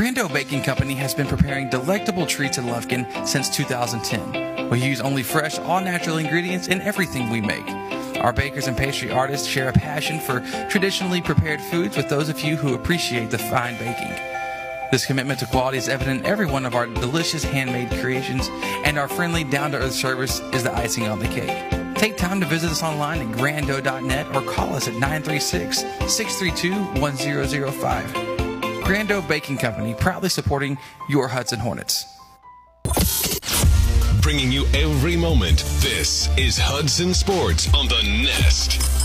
Grando Baking Company has been preparing delectable treats in Lufkin since 2010. We use only fresh, all natural ingredients in everything we make. Our bakers and pastry artists share a passion for traditionally prepared foods with those of you who appreciate the fine baking. This commitment to quality is evident in every one of our delicious handmade creations, and our friendly, down to earth service is the icing on the cake. Take time to visit us online at grando.net or call us at 936 632 1005. Grando Baking Company, proudly supporting your Hudson Hornets. Bringing you every moment. This is Hudson Sports on the Nest.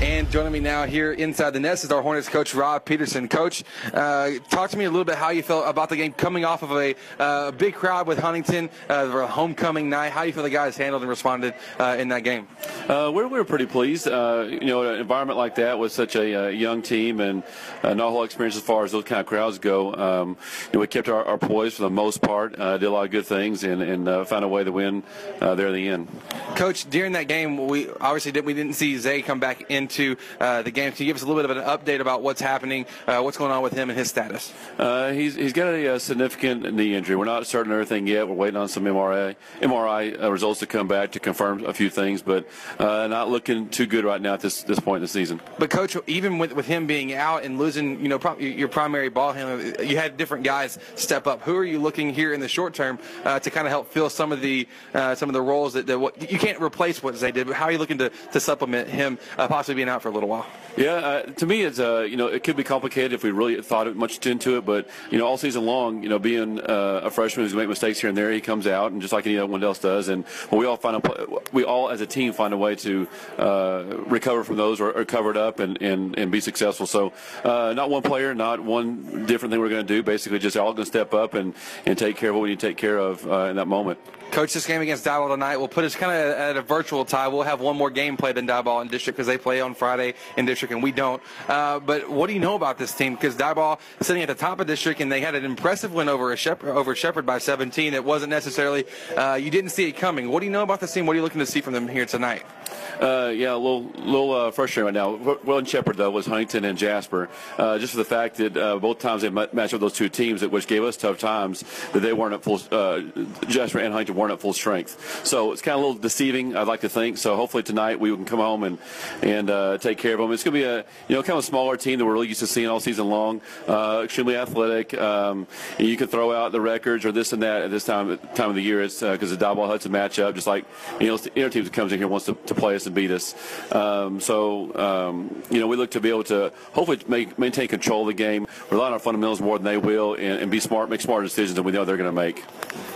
And joining me now here inside the nest is our Hornets coach, Rob Peterson. Coach, uh, talk to me a little bit how you felt about the game coming off of a uh, big crowd with Huntington, uh, homecoming night. How do you feel the guys handled and responded uh, in that game? Uh, we're, we're pretty pleased. Uh, you know, an environment like that with such a uh, young team and uh, not a whole experience as far as those kind of crowds go. Um, you know, we kept our, our poise for the most part, uh, did a lot of good things, and, and uh, found a way to win uh, there in the end. Coach, during that game, we obviously did, we didn't see Zay come back into uh, the game. Can you give us a little bit of an update about what's happening, uh, what's going on with him and his status? Uh, he's he's got a, a, significant knee injury. We're not certain everything yet. We're waiting on some MRI MRI uh, results to come back to confirm a few things, but uh, not looking too good right now at this this point in the season. But coach, even with, with him being out and losing, you know, pro- your primary ball handler, you had different guys step up. Who are you looking here in the short term uh, to kind of help fill some of the some of the roles that, that what, you can't replace what they did? But how are you looking to, to supplement him possibly being out for a little while? Yeah, uh, to me, it's uh, you know it could be complicated if we really thought much into it, but you know all season long, you know being uh, a freshman who's make mistakes here and there, he comes out and just like anyone else does, and we all find a we all as a team find a way to uh, recover from those or, or, cover it up and, and, and be successful. So uh, not one player, not one different thing we're going to do. Basically, just all going to step up and, and take care of what we need to take care of uh, in that moment. Coach, this game against Diboll tonight will put us kind of at a virtual tie. We'll have one more game played than Diboll in district because they play on Friday in district and we don't. Uh, but what do you know about this team? Because Diboll sitting at the top of district and they had an impressive win over a Shepherd, over Shepherd by 17. It wasn't necessarily uh, you didn't see it coming. What do you know about this team? What are you looking to see from them here tonight? Uh, yeah, a little, little uh, frustrating right now. Well, in Shepherd though was Huntington and Jasper, uh, just for the fact that uh, both times they matched up those two teams, which gave us tough times. That they weren't at full. Uh, Jasper and Huntington weren't at full strength, so it's kind of a little deceiving. I'd like to think. So hopefully tonight we can come home and and uh, take care of them. It's going to be a you know kind of a smaller team that we're really used to seeing all season long. extremely athletic. Um, you can throw out the records or this and that at this time time of the year. It's because the Diboll Hudson matchup, just like you know, inner team that comes in here wants to, to play us and beat us. Um, so, um, you know, we look to be able to hopefully make, maintain control of the game, rely on our fundamentals more than they will, and, and be smart, make smarter decisions than we know they're going to make.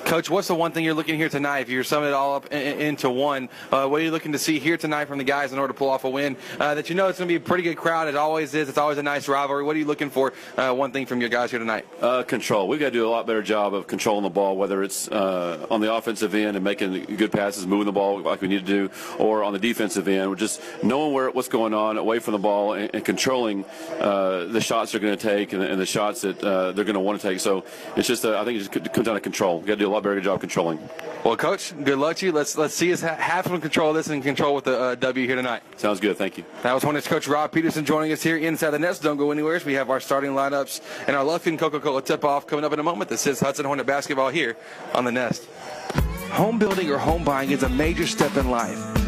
Coach, what's the one thing you're looking here tonight? If you're summing it all up in, into one, uh, what are you looking to see here tonight from the guys in order to pull off a win? Uh, that you know it's going to be a pretty good crowd. It always is. It's always a nice rivalry. What are you looking for? Uh, one thing from your guys here tonight? Uh, control. We've got to do a lot better job of controlling the ball, whether it's uh, on the offensive end and making good passes, moving the ball like we need to do, or on the defensive end. We're just knowing where what's going on away from the ball and, and controlling uh, the shots they're going to take and, and, the shots that they're going to want to take. So it's just I think it just comes down to control. We've got to do a lot better job controlling. Well, coach, good luck to you. Let's let's see us ha- have some control of this and control with the uh, W here tonight. Sounds good. Thank you. That was Hornets coach Rob Peterson joining us here inside the nest. Don't go anywhere. We have our starting lineups and our Lufkin Coca-Cola tip-off coming up in a moment. This is Hudson Hornet basketball here on the Nest. Home building or home buying is a major step in life.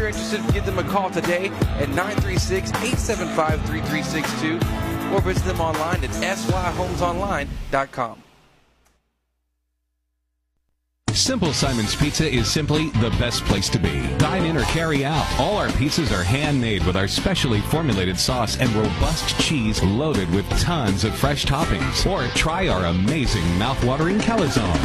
If you're interested, give them a call today at 936-875-3362 or visit them online at syhomesonline.com. Simple Simon's Pizza is simply the best place to be. Dine in or carry out. All our pizzas are handmade with our specially formulated sauce and robust cheese loaded with tons of fresh toppings. Or try our amazing mouth-watering calzone.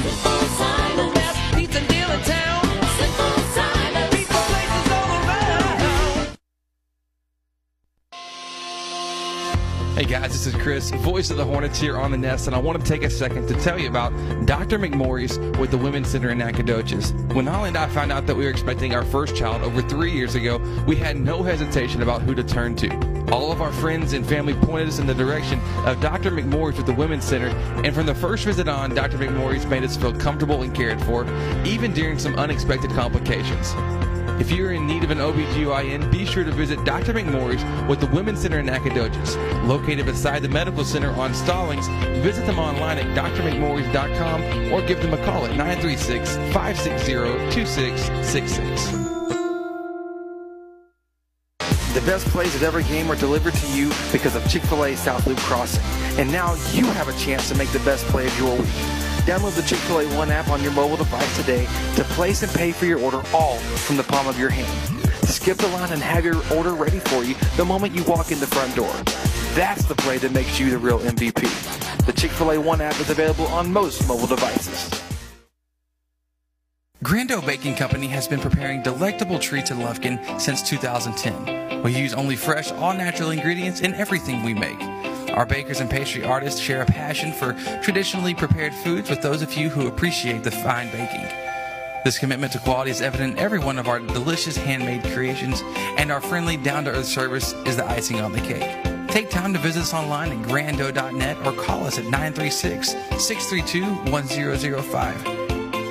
Hey guys. this is Chris, voice of the Hornets here on the Nest, and I want to take a second to tell you about Dr. McMorris with the Women's Center in Nacogdoches. When Holly and I found out that we were expecting our first child over three years ago, we had no hesitation about who to turn to. All of our friends and family pointed us in the direction of Dr. McMorris with the Women's Center, and from the first visit on, Dr. McMorris made us feel comfortable and cared for, even during some unexpected complications. If you're in need of an OBGYN, be sure to visit Dr. McMorris with the Women's Center in Nacogdoches. Located beside the Medical Center on Stallings, visit them online at drmcmorris.com or give them a call at 936 560 2666. The best plays at every game are delivered to you because of Chick fil A South Loop Crossing. And now you have a chance to make the best play of your week. Download the Chick fil A One app on your mobile device today to place and pay for your order all from the palm of your hand. Skip the line and have your order ready for you the moment you walk in the front door. That's the play that makes you the real MVP. The Chick fil A One app is available on most mobile devices. Grando Baking Company has been preparing delectable treats in Lufkin since 2010. We use only fresh, all natural ingredients in everything we make. Our bakers and pastry artists share a passion for traditionally prepared foods with those of you who appreciate the fine baking. This commitment to quality is evident in every one of our delicious handmade creations, and our friendly, down to earth service is the icing on the cake. Take time to visit us online at grando.net or call us at 936 632 1005.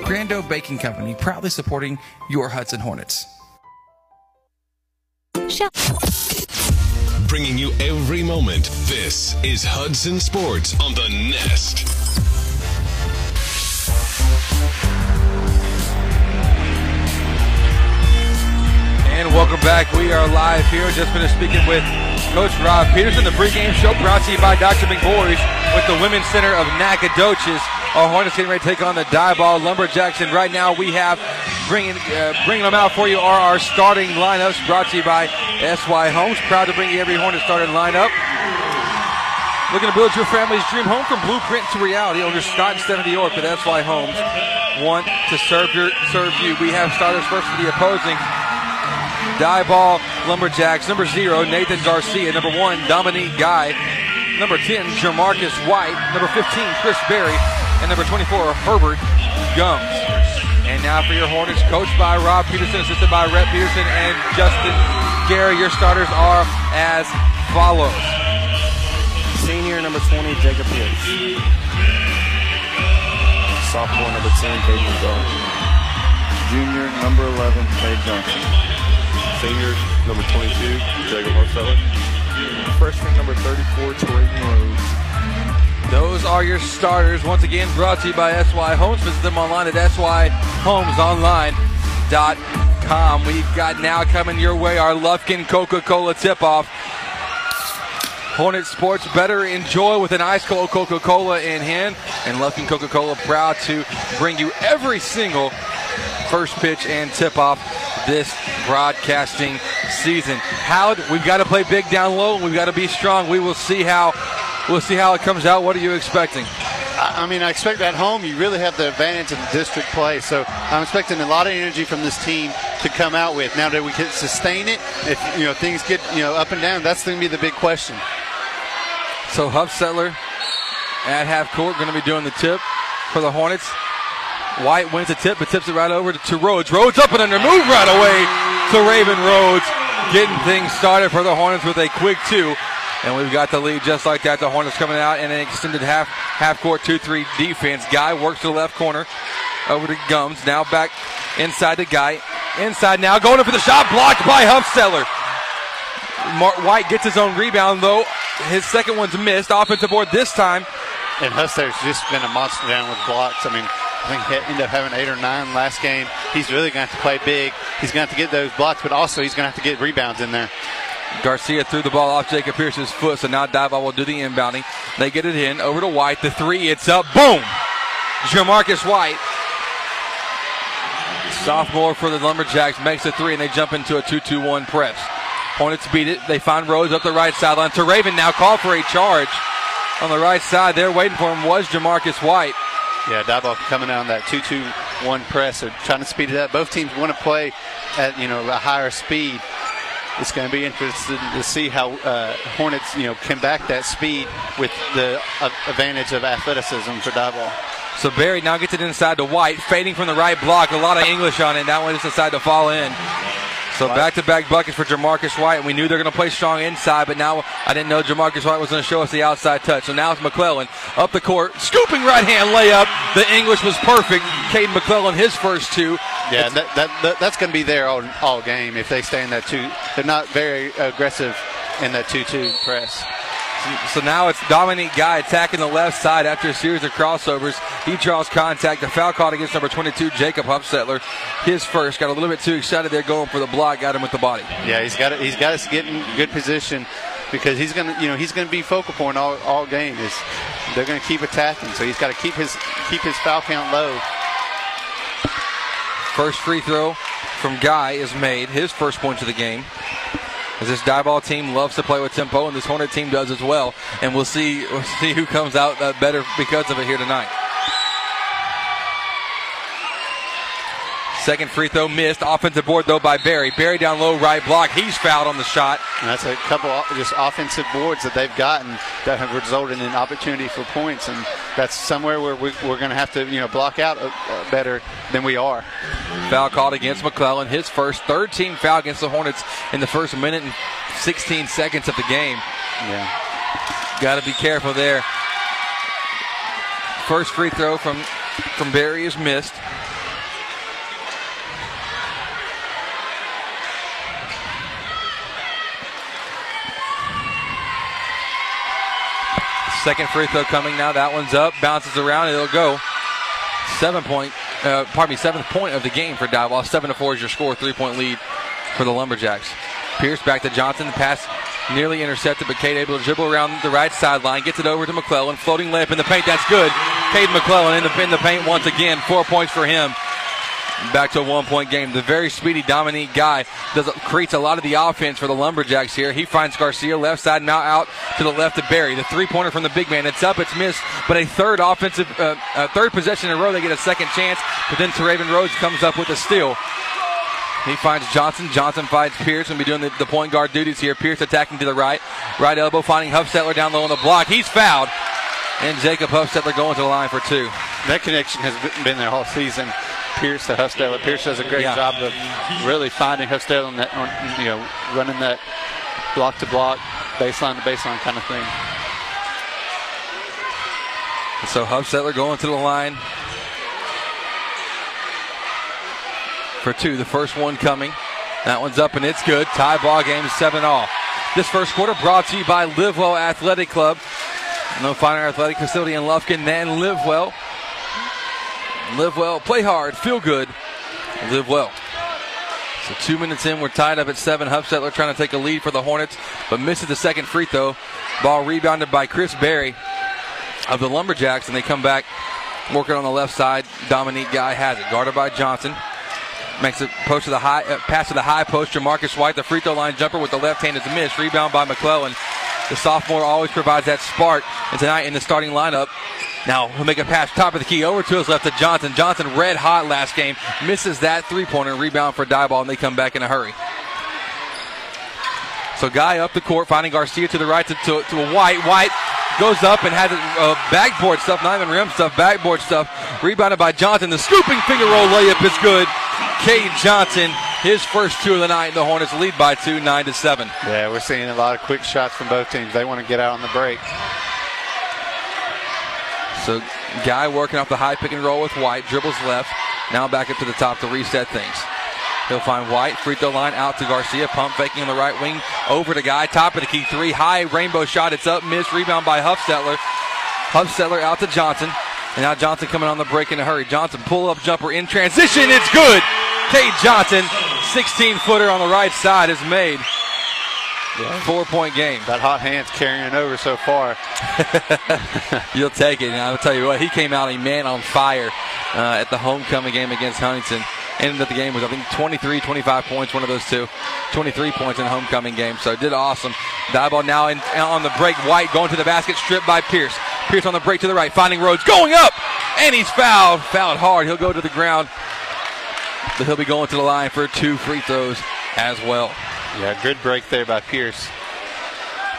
Grando Baking Company, proudly supporting your Hudson Hornets. Bringing you every moment. This is Hudson Sports on the Nest. And welcome back. We are live here. Just finished speaking with Coach Rob Peterson. The pregame show brought to you by Dr. McBoys with the Women's Center of Nacogdoches. Our Hornets getting ready to take on the Diboll Lumberjacks. And right now we have bringing uh, bringing them out for you are our starting lineups brought to you by SY Homes. Proud to bring you every Hornet starting lineup. Looking to build your family's dream home from blueprint to reality. Owners Scott and Stephanie York with SY Homes want to serve your serve you. We have starters first for the opposing Diboll Lumberjacks. Number zero, Nathan Garcia. Number one, Dominique Guy. Number 10, Jamarcus White. Number 15, Chris Berry. And number 24, Herbert Gums. And now for your Hornets, coached by Rob Peterson, assisted by Rhett Peterson and Justin Gary. Your starters are as follows. Senior number 20, Jacob Pierce. Sophomore number 10, Caden Johnson. Junior number 11, Tate Johnson. Senior number 22, Jacob Marcellus. Freshman number 34, Teraven Rhodes. Those are your starters. Once again, brought to you by SY Homes. Visit them online at syhomesonline.com. We've got now coming your way our Lufkin Coca-Cola tip-off. Hornet Sports better enjoy with an ice cold Coca-Cola in hand. And Lufkin Coca-Cola proud to bring you every single first pitch and tip-off this broadcasting season. How we've got to play big down low. We've got to be strong. We will see how we'll see how it comes out. What are you expecting? I mean, I expect at home you really have the advantage of the district play. So I'm expecting a lot of energy from this team to come out with. Now that we can sustain it, if you know things get you know up and down, that's going to be the big question. So Huffstetler at half court going to be doing the tip for the Hornets. White wins the tip, but tips it right over to, to Rhodes. Rhodes up and under, move right away to Raven Rhodes, getting things started for the Hornets with a quick two. And we've got the lead just like that. The Hornets coming out in an extended half half court 2 3 defense. Guy works to the left corner over to Gums. Now back inside the guy. Inside now, going up for the shot, blocked by Huffstetler. Mark White gets his own rebound, though. His second one's missed. Offensive board this time. And Huffstetler's just been a monster down with blocks. I mean, I think he ended up having eight or nine last game. He's really going to have to play big. He's going to have to get those blocks, but also he's going to have to get rebounds in there. Garcia threw the ball off Jacob Pierce's foot, so now Diboll will do the inbounding. They get it in over to White. The three, it's up. Boom! Jamarcus White, sophomore for the Lumberjacks, makes the three, and they jump into a 2-2-1 press. Hornets beat it. They find Rhodes up the right sideline. To Raven now call for a charge on the right side. There waiting for him was Jamarcus White. Yeah, Diboll coming out on that 2-2-1 press. They're trying to speed it up. Both teams want to play at you know a higher speed. It's going to be interesting to see how uh, Hornets, you know, can back that speed with the uh, advantage of athleticism for Diboll. So Berry now gets it inside to White, fading from the right block. A lot of English on it. That one just decided to fall in. So back-to-back buckets for Jamarcus White, and we knew they're going to play strong inside, but now I didn't know Jamarcus White was going to show us the outside touch. So now it's McClellan up the court, scooping right-hand layup. The English was perfect. Caden McClellan, his first two. Yeah, that, that, that, that's going to be there all, all game if they stay in that two. They're not very aggressive in that two-two press. So now it's Dominique Guy attacking the left side after a series of crossovers. He draws contact. The foul caught against number 22, Jacob Huffstetler. His first. Got a little bit too excited there going for the block. Got him with the body. Yeah, he's got it. He's got to get in good position because he's gonna, you know, he's gonna be focal point all, all game. Is they're gonna keep attacking, so he's got to keep his keep his foul count low. First free throw from Guy is made. His first point of the game. As this ball team loves to play with tempo, and this Hornet team does as well. And we'll see we'll see who comes out uh, better because of it here tonight. Second free throw missed. Offensive board though by Berry. Berry down low, right block. He's fouled on the shot. And that's a couple of just offensive boards that they've gotten that have resulted in opportunity for points, and that's somewhere where we, are going to have to you know block out uh, better than we are. Foul called against McClellan. His first third team foul against the Hornets in the first minute and 16 seconds of the game. Yeah. Got to be careful there. First free throw from from Berry is missed. Second free throw coming now. That one's up, bounces around, it'll go. Seven point, uh, pardon me, seventh point of the game for Diboll. Seven to four is your score. Three point lead for the Lumberjacks. Pierce back to Johnson. The pass nearly intercepted, but Cade able to dribble around the right sideline, gets it over to McClellan. Floating layup in the paint. That's good. Cade McClellan in the, in the paint once again. Four points for him. Back to a one point game. The very speedy Dominique Guy does creates a lot of the offense for the Lumberjacks here. He finds Garcia left side, now out to the left of Berry. The three pointer from the big man. It's up, it's missed, but a third offensive, uh, uh, third possession in a row, they get a second chance. But then Teraven Rhodes comes up with a steal. He finds Johnson. Johnson finds Pierce and be doing the, the, point guard duties here. Pierce attacking to the right. Right elbow finding Huffstetler down low on the block. He's fouled. And Jacob Huffstetler going to the line for two. That connection has been there all season. Pierce to Huffstetler. Pierce does a great yeah. job of really finding Huffstetler on that, on, you know, running that block to block, baseline to baseline kind of thing. So Huffstetler going to the line for two. The first one coming. That one's up and it's good. Tie ball game, seven all. This first quarter brought to you by Livewell Athletic Club. No finer athletic facility in Lufkin than Livewell. Live well, play hard, feel good, live well. So two minutes in, we're tied up at seven. Huffstetler trying to take a lead for the Hornets, but misses the second free throw. Ball rebounded by Chris Berry of the Lumberjacks, and they come back working on the left side. Dominique Guy has it, guarded by Johnson. Makes a post to the high uh, pass to the high post. Jamarcus White, the free throw line jumper with the left hand is missed. Rebound by McClellan. The sophomore always provides that spark. And tonight in the starting lineup, now he'll make a pass top of the key over to his left to Johnson. Johnson red hot last game, misses that three pointer rebound for Diboll, and they come back in a hurry. So guy up the court, finding Garcia to the right to, to, to a White. White goes up and has uh, backboard stuff, not even rim stuff, backboard stuff. Rebounded by Johnson. The scooping finger roll layup is good. Cade Johnson, his first two of the night. The Hornets lead by two, nine to seven. Yeah, we're seeing a lot of quick shots from both teams. They want to get out on the break. So Guy working off the high pick and roll with White, dribbles left, now back up to the top to reset things. He'll find White, free throw line out to Garcia, pump faking on the right wing, over to Guy, top of the key three, high rainbow shot, it's up, missed, rebound by Huffstetler. Huffstetler out to Johnson, and now Johnson coming on the break in a hurry. Johnson pull up jumper in transition, it's good. Cade Johnson, 16 footer on the right side is made. Yeah. Four point game. That hot hand's carrying over so far. You'll take it. And I'll tell you what, he came out a man on fire uh, at the homecoming game against Huntington. Ended up the game with, I think, 23, 25 points, one of those two. 23 points in the homecoming game. So did awesome. Diboll now in, on the break. White going to the basket, stripped by Pierce. Pierce on the break to the right, finding Rhodes, going up, and he's fouled. Fouled hard. He'll go to the ground. But he'll be going to the line for two free throws as well. Yeah, good break there by Pierce.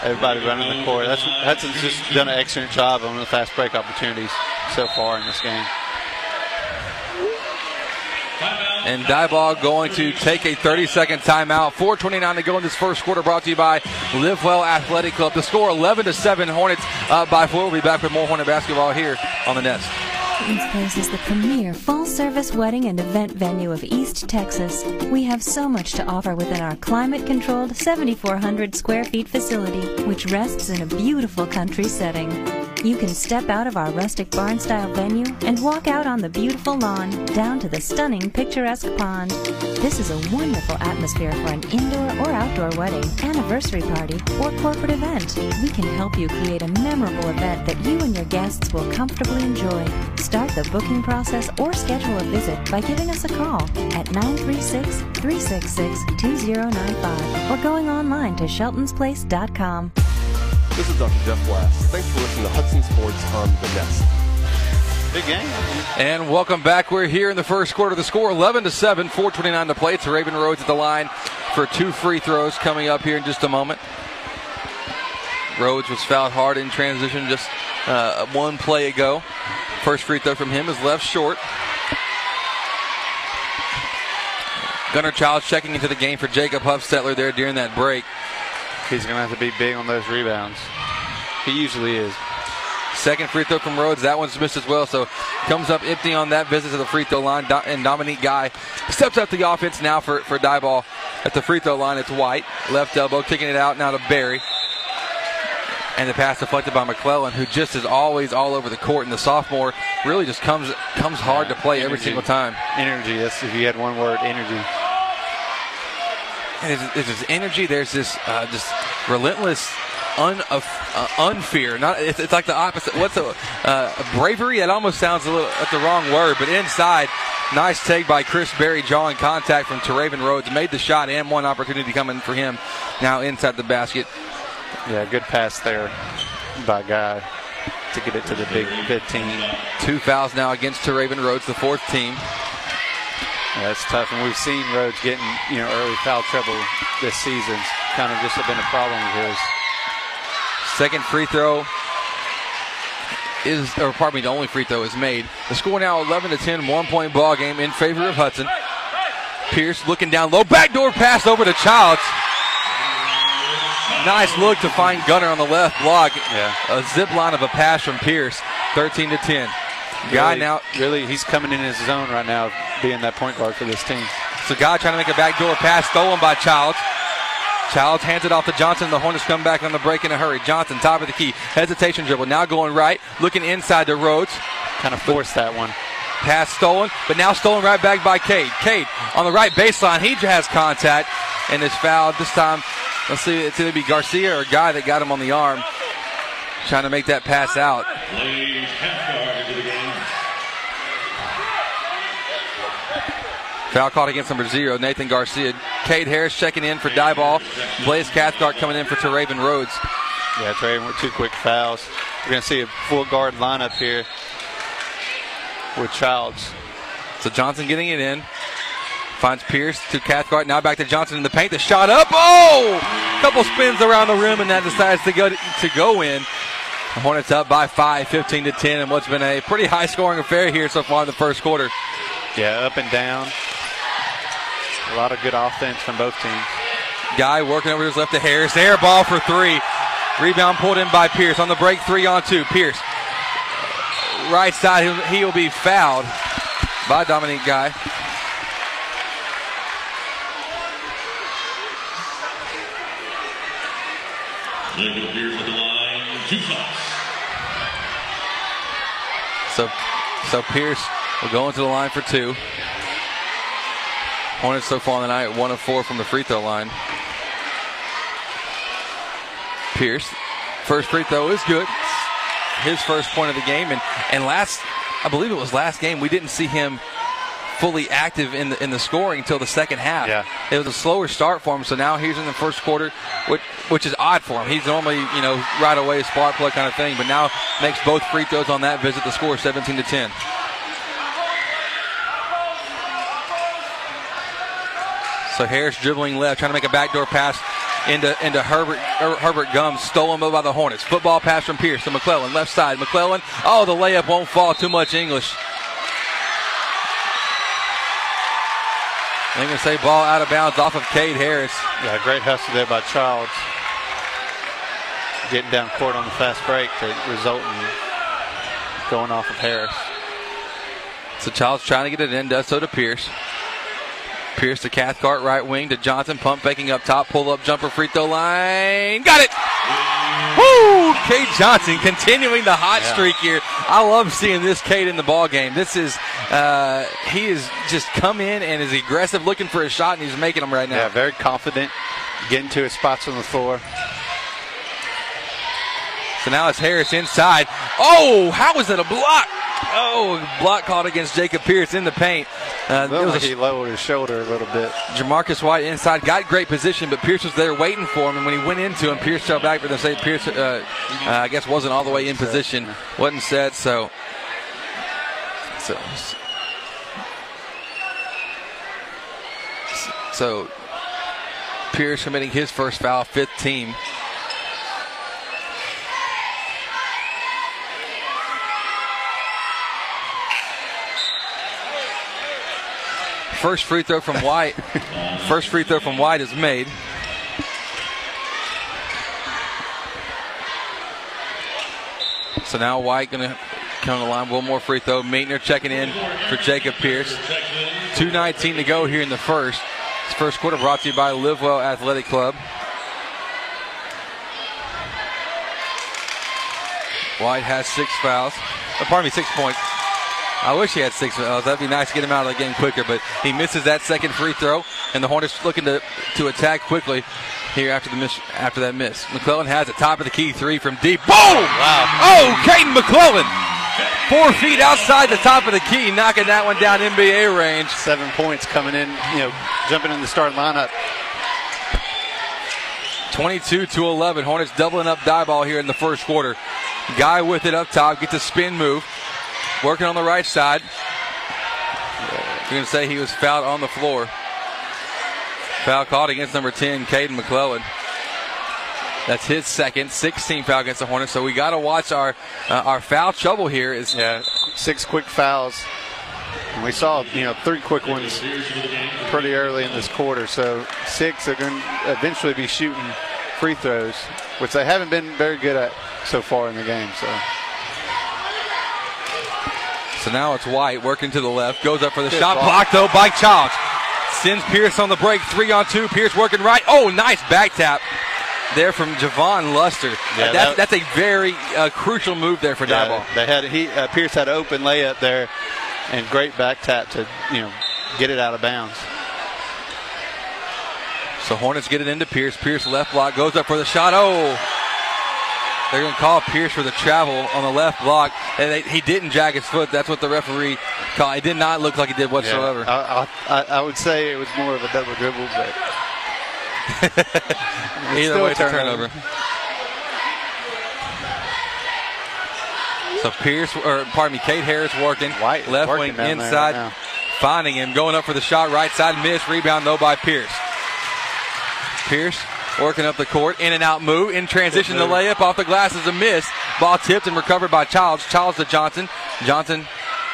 Everybody running the court. That's Hudson's just done an excellent job on the fast break opportunities so far in this game. And Diboll going to take a 30 second timeout. 4.29 to go in this first quarter brought to you by Live Well Athletic Club. The score 11 to 7. Hornets up by four. We'll be back with more Hornet basketball here on the Nest. This place is the premier full service wedding and event venue of East Texas. We have so much to offer within our climate controlled 7,400 square feet facility, which rests in a beautiful country setting. You can step out of our rustic barn style venue and walk out on the beautiful lawn down to the stunning picturesque pond. This is a wonderful atmosphere for an indoor or outdoor wedding, anniversary party, or corporate event. We can help you create a memorable event that you and your guests will comfortably enjoy. Start the booking process or schedule a visit by giving us a call at 936 366 2095 or going online to sheltonsplace.com. This is Dr. Jeff Glass. Thanks for listening to Hudson Sports on the Nest. Big game. And welcome back. We're here in the first quarter. The score 11 to 7, 429 to play. It's Raven Rhodes at the line for two free throws coming up here in just a moment. Rhodes was fouled hard in transition just uh, one play ago. First free throw from him is left short. Gunnar Childs checking into the game for Jacob Huffstetler there during that break. He's going to have to be big on those rebounds. He usually is. Second free throw from Rhodes. That one's missed as well. So comes up empty on that visit to the free throw line. And Dominique Guy steps up the offense now for, for Diboll at the free throw line. It's White. Left elbow, kicking it out now to Berry. And the pass deflected by McClellan, who just is always all over the court. And the sophomore really just comes comes hard to play every single time. Energy. That's if you had one word, energy. And there's, this energy. There's this uh, just relentless un, uh, unfear. Not it's, it's like the opposite. What's a uh, bravery? That almost sounds a little that's the wrong word. But inside, nice take by Chris Berry, drawing contact from Teraven Rhodes. Made the shot and one opportunity coming for him. Now inside the basket. Yeah, good pass there by Guy to get it to the big 15. Two fouls now against Teraven Rhodes, the fourth team. Yeah, it's tough, and we've seen Rhodes getting you know early foul trouble this season. Kind of just have been a problem of his. Second free throw is, or pardon me, the only free throw is made. The score now 11 to 10, one point ball game in favor of Hudson. Pierce looking down low, backdoor pass over to Childs. Nice look to find Gunner on the left block. Yeah. A zip line of a pass from Pierce, 13 to 10. Guy Really- now, really, he's coming in his zone right now, being that point guard for this team. so Guy trying to make a backdoor pass, stolen by Childs. Childs hands it off to Johnson. The Hornets come back on the break in a hurry. Johnson, top of the key, hesitation dribble. Now going right, looking inside to Rhodes. Kind of forced that one. Pass stolen, but now stolen right back by Cade. Cade on the right baseline. He has contact and is fouled. This time, let's see, it's either be Garcia or a guy that got him on the arm, trying to make that pass out. Foul called against number zero, Nathan Garcia. Cade Harris checking in for Diboll. Blaze Cathcart coming in for Teraven Rhodes. Yeah, Trey with two quick fouls. We're going to see a full guard lineup here with Childs. So Johnson getting it in. Finds Pierce to Cathcart. Now back to Johnson in the paint. The shot up. Oh! Couple spins around the rim, and that decides to go to go in. The Hornets up by five, 15 to 10, and what's been a pretty high scoring affair here so far in the first quarter. Yeah, up and down. A lot of good offense from both teams. Guy working over his left to Harris. Air ball for three. Rebound pulled in by Pierce. On the break, three on two. Pierce. Right side, he'll, he will be fouled by Dominique Guy. So, so Pierce will go into the line for two. Hornets so far in the night, one of four from the free throw line. Pierce, first free throw is good. His first point of the game, and and last, I believe it was last game, we didn't see him fully active in the in the scoring until the second half. Yeah. It was a slower start for him, so now he's in the first quarter, which which is odd for him. He's normally you know right away a spark plug kind of thing, but now makes both free throws on that visit. The score 17 to 10. So Harris dribbling left, trying to make a backdoor pass into into Herbert Her- Herbert Gums, stolen by the Hornets. Football pass from Pierce to McClellan, left side. McClellan, oh, the layup won't fall. Too much English. I'm going to say ball out of bounds off of Cade Harris. Yeah, great hustle there by Childs. Getting down court on the fast break to result in going off of Harris. So Childs trying to get it in, does so to Pierce. Pierce to Cathcart, right wing to Johnson, pump faking up top, pull up jumper, free throw line. Got it! Woo! Cade Johnson continuing the hot Yeah. streak here. I love seeing this Cade in the ball game. This is, uh, he is just come in and is aggressive looking for a shot, and he's making them right now. Yeah, very confident, getting to his spots on the floor. So now it's Harris inside. Oh, how was it a block? Oh, block caught against Jacob Pierce in the paint. Uh, it was like he lowered his shoulder a little bit. Jamarcus White inside got great position, but Pierce was there waiting for him. And when he went into him, Pierce fell back. But they say Pierce, uh, uh, I guess, wasn't all the way in position, wasn't set. So, so, so Pierce committing his first foul, fifth team. First free throw from White. First free throw from White is made. So now White going to come to the line. One more free throw. Minkner checking in for Jacob Pierce. 2.19 to go here in the first. This first quarter brought to you by Livewell Athletic Club. White has six fouls. Oh, pardon me, six points. I wish he had six fouls. Oh, that'd be nice to get him out of the game quicker, but he misses that second free throw, and the Hornets looking to, to attack quickly here after the miss after that miss. McClellan has a top of the key three from deep. Boom! Wow! Oh, Caden McClellan, four feet outside the top of the key, knocking that one down NBA range. Seven points coming in, you know, jumping in the starting lineup. 22 to 11. Hornets doubling up Diboll here in the first quarter. Guy with it up top gets a spin move, working on the right side. You're going to say he was fouled on the floor. Foul called against number 10, Caden McClellan. That's his second, 16 foul against the Hornets. So we got to watch our uh, our foul trouble here. Is Yeah, six quick fouls. And we saw, you know, three quick ones pretty early in this quarter. So six are going to eventually be shooting free throws, which they haven't been very good at so far in the game. So So now it's White working to the left, goes up for the Good shot, ball. blocked though by Childs. Sends Pierce on the break, three on two. Pierce working right. Oh, nice back tap there from Javon Luster. Yeah, that's, that- that's a very uh, crucial move there for yeah, Diboll. they had he uh, Pierce had an open layup there, and great back tap to you know get it out of bounds. So Hornets get it into Pierce. Pierce left block goes up for the shot. Oh, they're going to call Pierce for the travel on the left block, and they, he didn't jag his foot. That's what the referee called. It did not look like he did whatsoever. Yeah, I, I, I would say it was more of a double dribble, but Either way, turnover. turnover. So Pierce, or pardon me, Cade Harris working. White left working wing inside, right finding him, going up for the shot, right side, miss, rebound though by Pierce. Pierce working up the court, in and out move, in transition, the layup off the glass is a miss. Ball tipped and recovered by Childs. Childs to Johnson. Johnson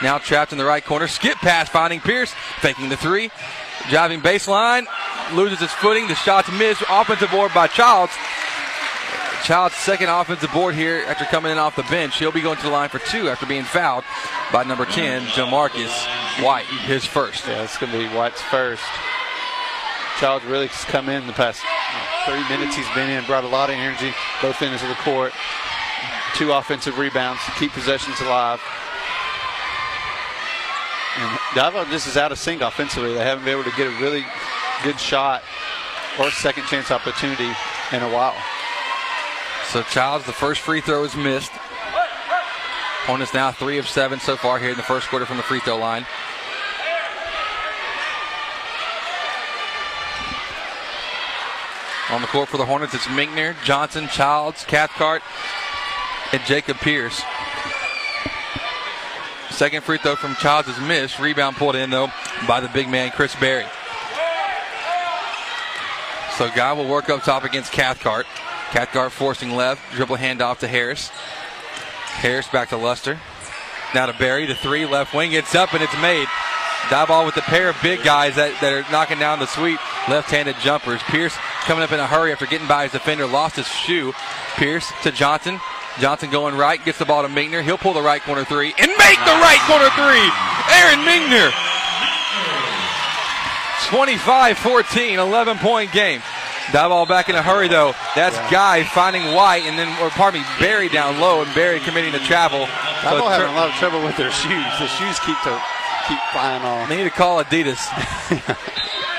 now trapped in the right corner. Skip pass finding Pierce, faking the three. Driving baseline, loses his footing. The shot's missed. Offensive board by Childs. Child's second offensive board here after coming in off the bench. He'll be going to the line for two after being fouled by number 10, Jamarcus White, his first. Yeah, it's going to be White's first. Childs really has come in the past you 30 minutes he's been in, brought a lot of energy, both ends of the court. Two offensive rebounds to keep possessions alive. And just is out of sync offensively. They haven't been able to get a really good shot or second chance opportunity in a while. So Childs, the first free throw is missed. Hornets now three of seven so far here in the first quarter from the free throw line. On the court for the Hornets, it's Minkner, Johnson, Childs, Cathcart, and Jacob Pierce. Second free throw from Childs is missed. Rebound pulled in though by the big man Chris Berry. So Guy will work up top against Cathcart. Cathcart forcing left, dribble handoff to Harris. Harris back to Luster. Now to Berry, the three, left wing. It's up and it's made. Diboll with the pair of big guys that, that are knocking down the sweet left-handed jumpers. Pierce coming up in a hurry after getting by his defender, lost his shoe. Pierce to Johnson. Johnson going right, gets the ball to Minkner. He'll pull the right corner three and make the right corner three. Aaron Minkner. 25-14, 11-point game. Diboll back in a hurry though. That's yeah. Guy finding White and then, or pardon me, Berry down low and Berry committing to travel. So ball having a lot of trouble with their shoes. The shoes keep to keep flying off. They need to call Adidas.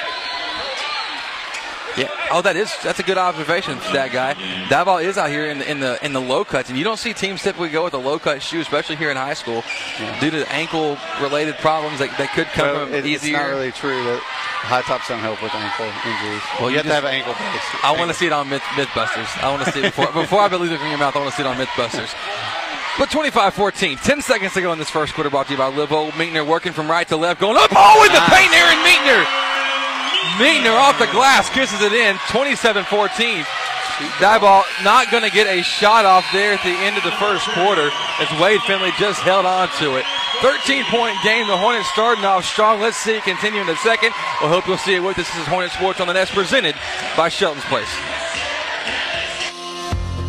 Yeah. Oh, that is that's a good observation, that guy. That ball is out here in the in the in the low cuts, and you don't see teams typically go with a low cut shoe, especially here in high school, yeah. due to ankle related problems that, that could come well, from it, easier. It's not really true that high tops don't help with ankle injuries. Well, you, you have just, to have an ankle brace. I want to see it on Myth, Mythbusters. I want to see it before before I believe it from your mouth. I want to see it on Mythbusters. But 25-14, 10 seconds to go in this first quarter brought to you by Livo. Minkner working from right to left, going up, oh, in the paint, Aaron Minkner. Minkner off the glass, kisses it in, 27-14. ball not going to get a shot off there at the end of the first quarter as Wade Finley just held on to it. 13 point game. The Hornets starting off strong. Let's see it continue in the second. We we'll hope you'll see it with us. This is Hornet Sports on the Nest presented by Shelton's Place.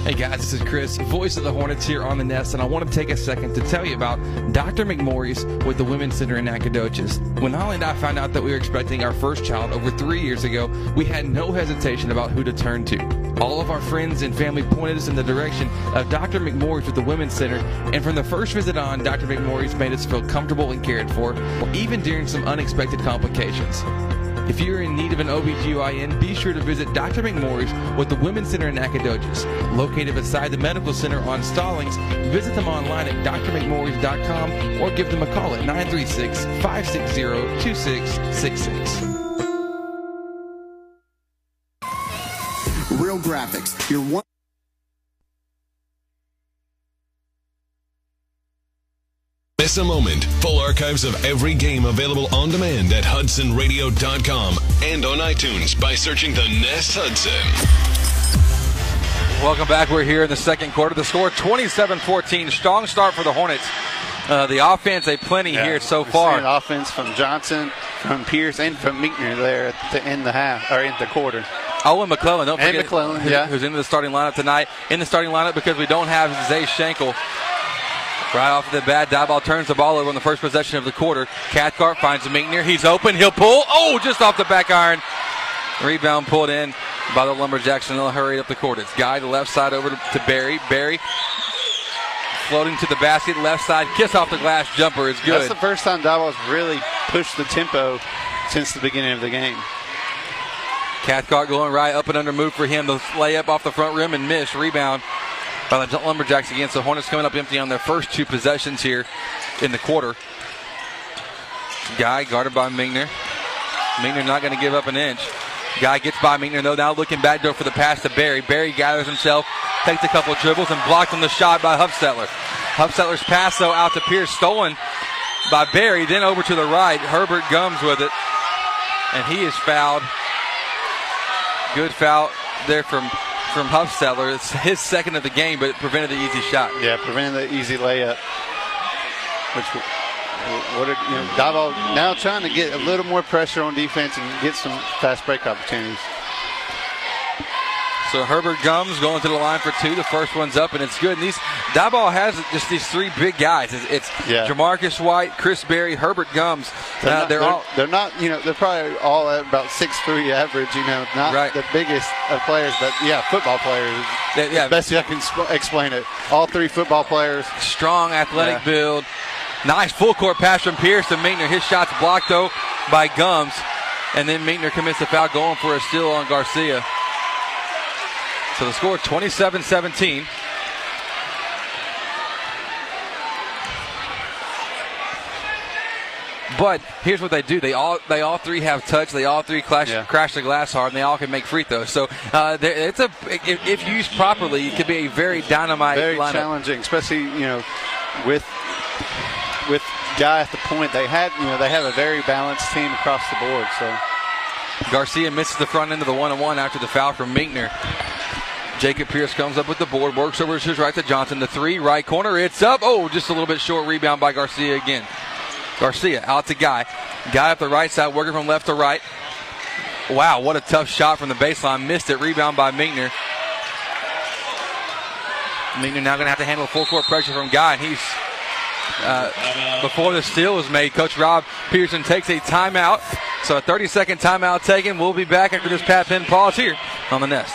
Hey guys, this is Chris, voice of the Hornets here on the Nest, and I want to take a second to tell you about Dr. McMorris with the Women's Center in Nacogdoches. When Holly and I found out that we were expecting our first child over three years ago, we had no hesitation about who to turn to. All of our friends and family pointed us in the direction of Dr. McMorris with the Women's Center, and from the first visit on, Dr. McMorris made us feel comfortable and cared for, even during some unexpected complications. If you're in need of an OBGYN, be sure to visit Dr. McMorris with the Women's Center in Nacogdoches. Located beside the Medical Center on Stallings, visit them online at drmcmorris.com or give them a call at 936 560 2666. Real Graphics, your one. Miss a moment. Full archives of every game available on demand at HudsonRadio.com and on iTunes by searching the Nest Hudson. Welcome back. We're here in the second quarter. The score 27 14. Strong start for the Hornets. Uh, the offense, a plenty yeah, here so far. offense from Johnson, from Pierce, and from Minkner there to end the half or end the quarter. Owen McClellan, don't and forget, McClellan, who, yeah. who's in the starting lineup tonight. In the starting lineup because we don't have Zay Schenkel Right off the bat, Diboll turns the ball over on the first possession of the quarter. Cathcart finds Minkner. He's open. He'll pull. Oh, just off the back iron. Rebound pulled in by the Lumberjacks, and they'll hurry up the court. It's Guy to left side over to, to Berry. Berry floating to the basket, left side, kiss off the glass jumper is good. That's the first time Diboll really pushed the tempo since the beginning of the game. Cathcart going right, up and under move for him. The layup off the front rim and miss. Rebound by the Lumberjacks against the Hornets coming up empty on their first two possessions here in the quarter. Guy guarded by Minkner. Minkner not going to give up an inch. Guy gets by Minkner though. Now looking back door for the pass to Berry. Berry gathers himself, takes a couple dribbles, and blocked on the shot by Huffstetler. Huffstetler's pass though out to Pierce, stolen by Berry. Then over to the right, Herbert Gums with it, and he is fouled. Good foul there from from Huffstetler. It's his second of the game, but it prevented the easy shot. Yeah, prevented the easy layup. Which what you know, now trying to get a little more pressure on defense and get some fast break opportunities. So Herbert Gums going to the line for two. The first one's up, and it's good. And these Diboll has just these three big guys. It's, it's yeah. Jamarcus White, Chris Berry, Herbert Gums. They're, uh, not, they're, they're, all they're not you know they're probably all at about six three average. You know, not right. the biggest of players, but yeah, football players. They, yeah, best I can sp- explain it. All three football players. Strong, athletic yeah. build. Nice full court pass from Pierce to Minkner. His shot's blocked though by Gums, and then Minkner commits the foul, going for a steal on Garcia. So the score 27 17. But here's what they do: they all they all three have touch. They all three clash, yeah. crash the glass hard, and they all can make free throws. So uh, it's a if, if, used properly, it could be a very dynamite, very lineup. challenging, especially you know with with guy at the point. They had you know they have a very balanced team across the board. So Garcia misses the front end of the one on one after the foul from Minkner. Jacob Pierce comes up with the board, works over to his right to Johnson. The three, right corner, it's up. Oh, just a little bit short rebound by Garcia again. Garcia out to Guy. Guy up the right side, working from left to right. Wow, what a tough shot from the baseline. Missed it. Rebound by Minkner. Minkner now going to have to handle full court pressure from Guy, and he's uh, before the steal was made, Coach Rob Peterson takes a timeout. So a 30 second timeout taken. We'll be back after this Pat Penn pause here on the Nest.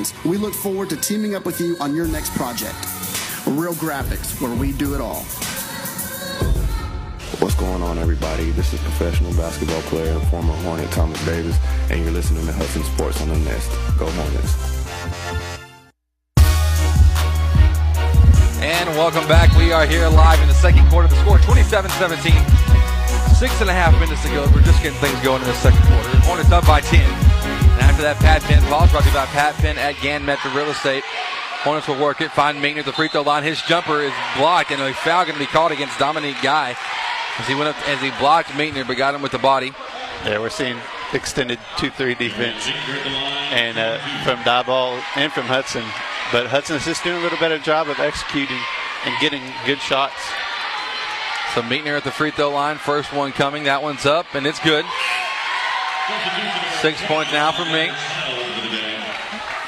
We look forward to teaming up with you on your next project. Real Graphics, where we do it all. What's going on, everybody? This is professional basketball player and former Hornet Thomas Davis, and you're listening to Hudson Sports on the Nest. Go Hornets. And welcome back. We are here live in the second quarter. The score 27 17. Six and a half minutes to go. We're just getting things going in the second quarter. Hornets up by 10. And after that, Pat Penn ball brought to you by Pat Penn at Gann Metro Real Estate. Hornets will work it, find Minkner at the free throw line. His jumper is blocked, and a foul going to be called against Dominique Guy as he went up as he blocked Minkner, but got him with the body. Yeah, we're seeing extended 2-3 defense, and uh, from Diboll and from Hudson. But Hudson is just doing a little better job of executing and getting good shots. So Minkner at the free throw line, first one coming. That one's up, and it's good. Six points now for Mink.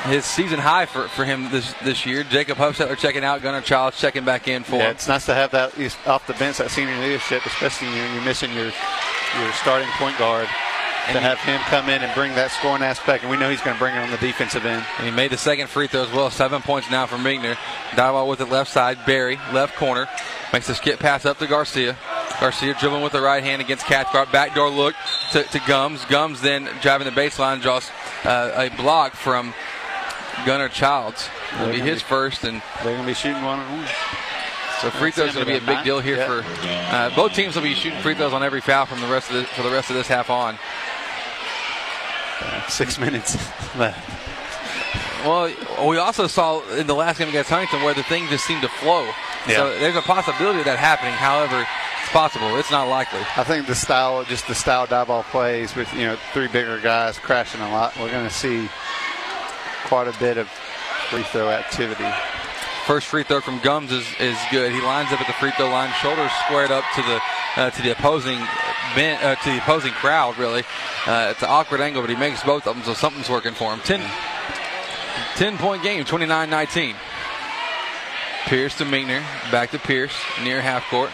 His season high for, for him this this year. Jacob Huffstetler checking out, Gunnar Childs checking back in for yeah, him. It's nice to have that off the bench, that senior leadership, especially when you're missing your your starting point guard. And to have him come in and bring that scoring aspect, and we know he's going to bring it on the defensive end. And he made the second free throw as well. Seven points now for Minkner. Diboll with the left side. Berry, left corner. Makes a skip pass up to Garcia. Garcia dribbling with the right hand against Cathcart. Backdoor look to, to Gums. Gums then driving the baseline draws uh, a block from Gunnar Childs. It'll be his be- first. and They're going to be shooting one on one. So free throws going to be a big deal here Yeah. for uh, both teams. Will be shooting free throws on every foul from the rest of the, for the rest of this half on. Six minutes left. Well, we also saw in the last game against Huntington where the thing just seemed to flow. So Yeah. there's a possibility of that happening. However, it's possible. It's not likely. I think the style, just the style Diboll plays with you know three bigger guys crashing a lot. We're going to see quite a bit of free throw activity. First free throw from Gums is, is good. He lines up at the free throw line, shoulders squared up to the uh, to the opposing uh, to the opposing crowd. Really, uh, it's an awkward angle, but he makes both of them, so something's working for him. 10, 10 point game, 29-19. Pierce to Minkner, back to Pierce near half court.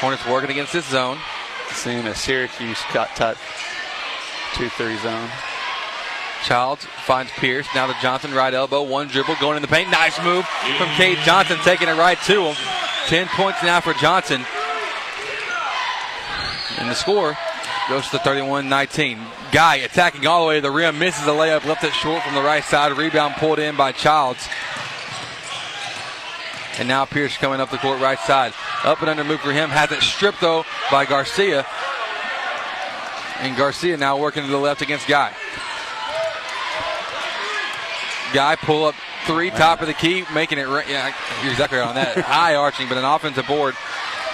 Hornets working against this zone. Seeing a Syracuse cut type two three zone. Childs finds Pierce. Now to Johnson, right elbow, one dribble, going in the paint. Nice move from Cade Johnson, taking it right to him. Ten points now for Johnson. And the score goes to 31-19. Guy attacking all the way to the rim, misses the layup, left it short from the right side. Rebound pulled in by Childs. And now Pierce coming up the court right side. Up and under move for him. Has it stripped though by Garcia. And Garcia now working to the left against Guy. Guy pull up three, top of the key, making it. ra- Yeah, you're exactly right on that. High arching, but an offensive board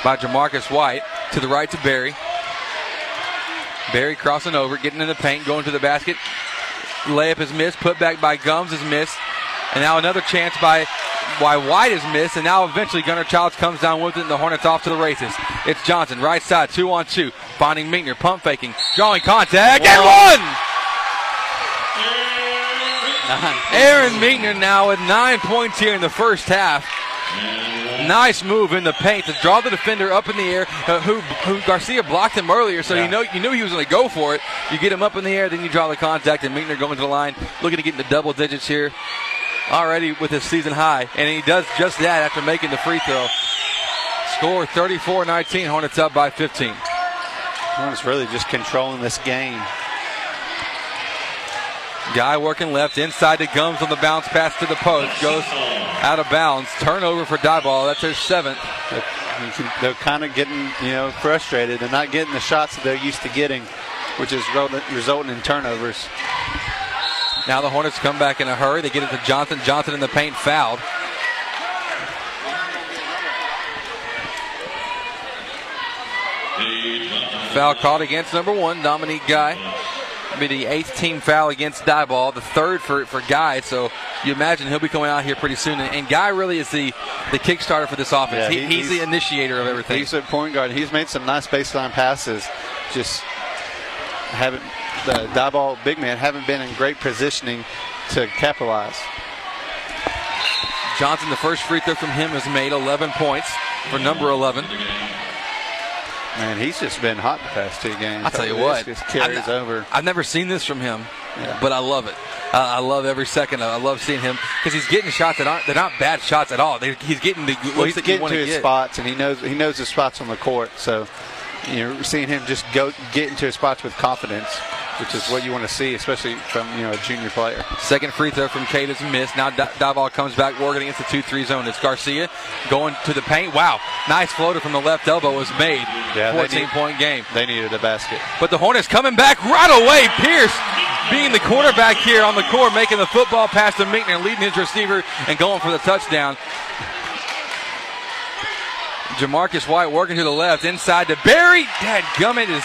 by Jamarcus White to the right to Berry. Berry crossing over, getting in the paint, going to the basket. Layup is missed. Put back by Gums is missed. And now another chance by why White is missed. And now eventually Gunnar Childs comes down with it, and the Hornets off to the races. It's Johnson, right side, two on two. Finding Minkner, pump faking, drawing contact, and one! Aaron Minkner now with nine points here in the first half. Nice move in the paint to draw the defender up in the air. Uh, who, who Garcia blocked him earlier, so you know you knew he was going to go for it. You get him up in the air, then you draw the contact, and Minkner going to the line, looking to get into double digits here already with his season high, and he does just that after making the free throw. Score 34-19. Hornets up by 15. Hornets really just controlling this game. Guy working left inside to Gums on the bounce pass to the post. Goes out of bounds. Turnover for Diboll. That's their seventh. They're kind of getting, you know, frustrated. They're not getting the shots that they're used to getting, which is resulting in turnovers. Now the Hornets come back in a hurry. They get it to Johnson. Johnson in the paint fouled. Foul called against number one, Dominique Guy. Be the eighth team foul against Diboll, the third for, for Guy. So you imagine he'll be coming out here pretty soon. And, and Guy really is the, the kickstarter for this offense. Yeah, he, he's, he's, the initiator of everything. He's a point guard. He's made some nice baseline passes. Just haven't the Diboll big man haven't been in great positioning to capitalize. Johnson, the first free throw from him is made 11 points for number 11. Man, he's just been hot the past two games. I'll tell you what, just carries I've, over. I've never seen this from him, yeah. but I love it. Uh, I love every second. I love seeing him because he's getting shots that aren't they're not bad shots at all. They're, he's getting the well, he's getting to his get. spots, and he knows he knows his spots on the court. So you're seeing him just go get into his spots with confidence which is what you want to see, especially from you know a junior player. Second free throw from Cade is missed. Now Diboll comes back working against the 2-3 zone. It's Garcia going to the paint. Wow, nice floater from the left elbow was made. Yeah, 14-point game. They needed a basket. But the Hornets coming back right away. Pierce being the quarterback here on the court, making the football pass to Minkner, leading his receiver and going for the touchdown. Jamarcus White working to the left, inside to Berry. Dad Gummit is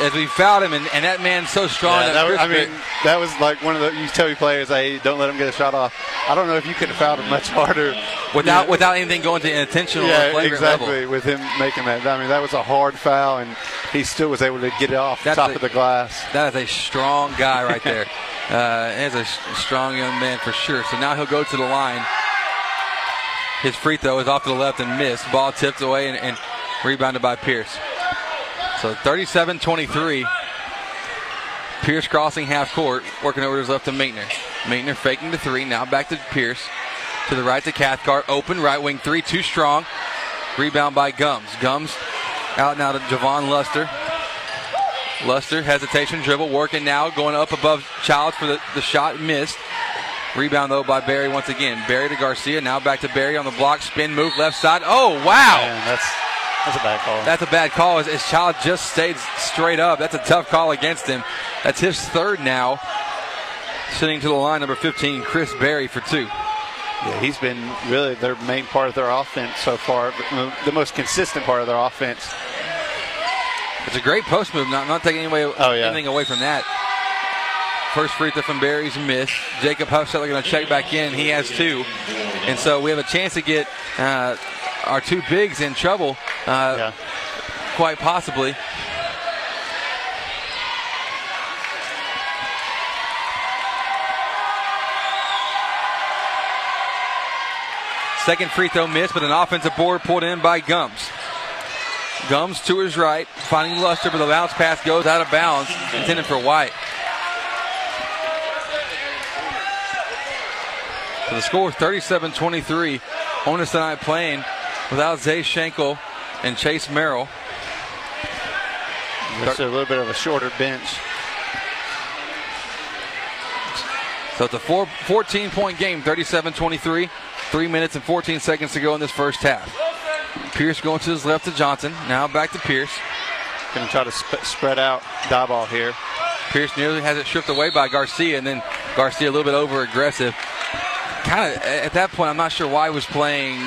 as we fouled him, and, and that man's so strong. Yeah, that was, I mean, that was like one of the you tell your players, "Hey, don't let him get a shot off." I don't know if you could have fouled him much harder without yeah. without anything going to intentional. Yeah, exactly. Level. With him making that, I mean, that was a hard foul, and he still was able to get it off That's top a, of the glass. That is a strong guy right there. uh, he's a strong young man for sure. So now he'll go to the line. His free throw is off to the left and missed. Ball tipped away and, and rebounded by Pierce. So 37 23. Pierce crossing half court, working over his left to Minkner. Minkner faking the three, now back to Pierce. To the right to Cathcart. Open, right wing three, too strong. Rebound by Gums. Gums out now to Javon Luster. Luster, hesitation, dribble, working now, going up above Childs for the, the shot, missed. Rebound though by Berry once again. Berry to Garcia, now back to Berry on the block, spin move left side. Oh wow! Man, that's that's a bad call. That's a bad call. His, his child just stayed straight up. That's a tough call against him. That's his third now. Sitting to the line, number 15, Chris Berry for two. Yeah, he's been really their main part of their offense so far, the most consistent part of their offense. It's a great post move. Not, not taking away, oh, yeah. anything away from that. First free throw from Berry's missed. Jacob Huffstetler going to check back in. He has two. And so we have a chance to get uh, our two bigs in trouble, uh, yeah. quite possibly. Second free throw missed, but an offensive board pulled in by Gums. Gums to his right, finding Luster, but the bounce pass goes out of bounds, intended for White. So the score 37 23. Honest tonight playing without Zay Schenkel and Chase Merrill. Just a little bit of a shorter bench. So it's a four, 14 point game, 37 23. Three minutes and 14 seconds to go in this first half. Pierce going to his left to Johnson. Now back to Pierce. Going to try to sp- spread out Diboll here. Pierce nearly has it stripped away by Garcia, and then Garcia a little bit over aggressive. Kind of at that point, I'm not sure why he was playing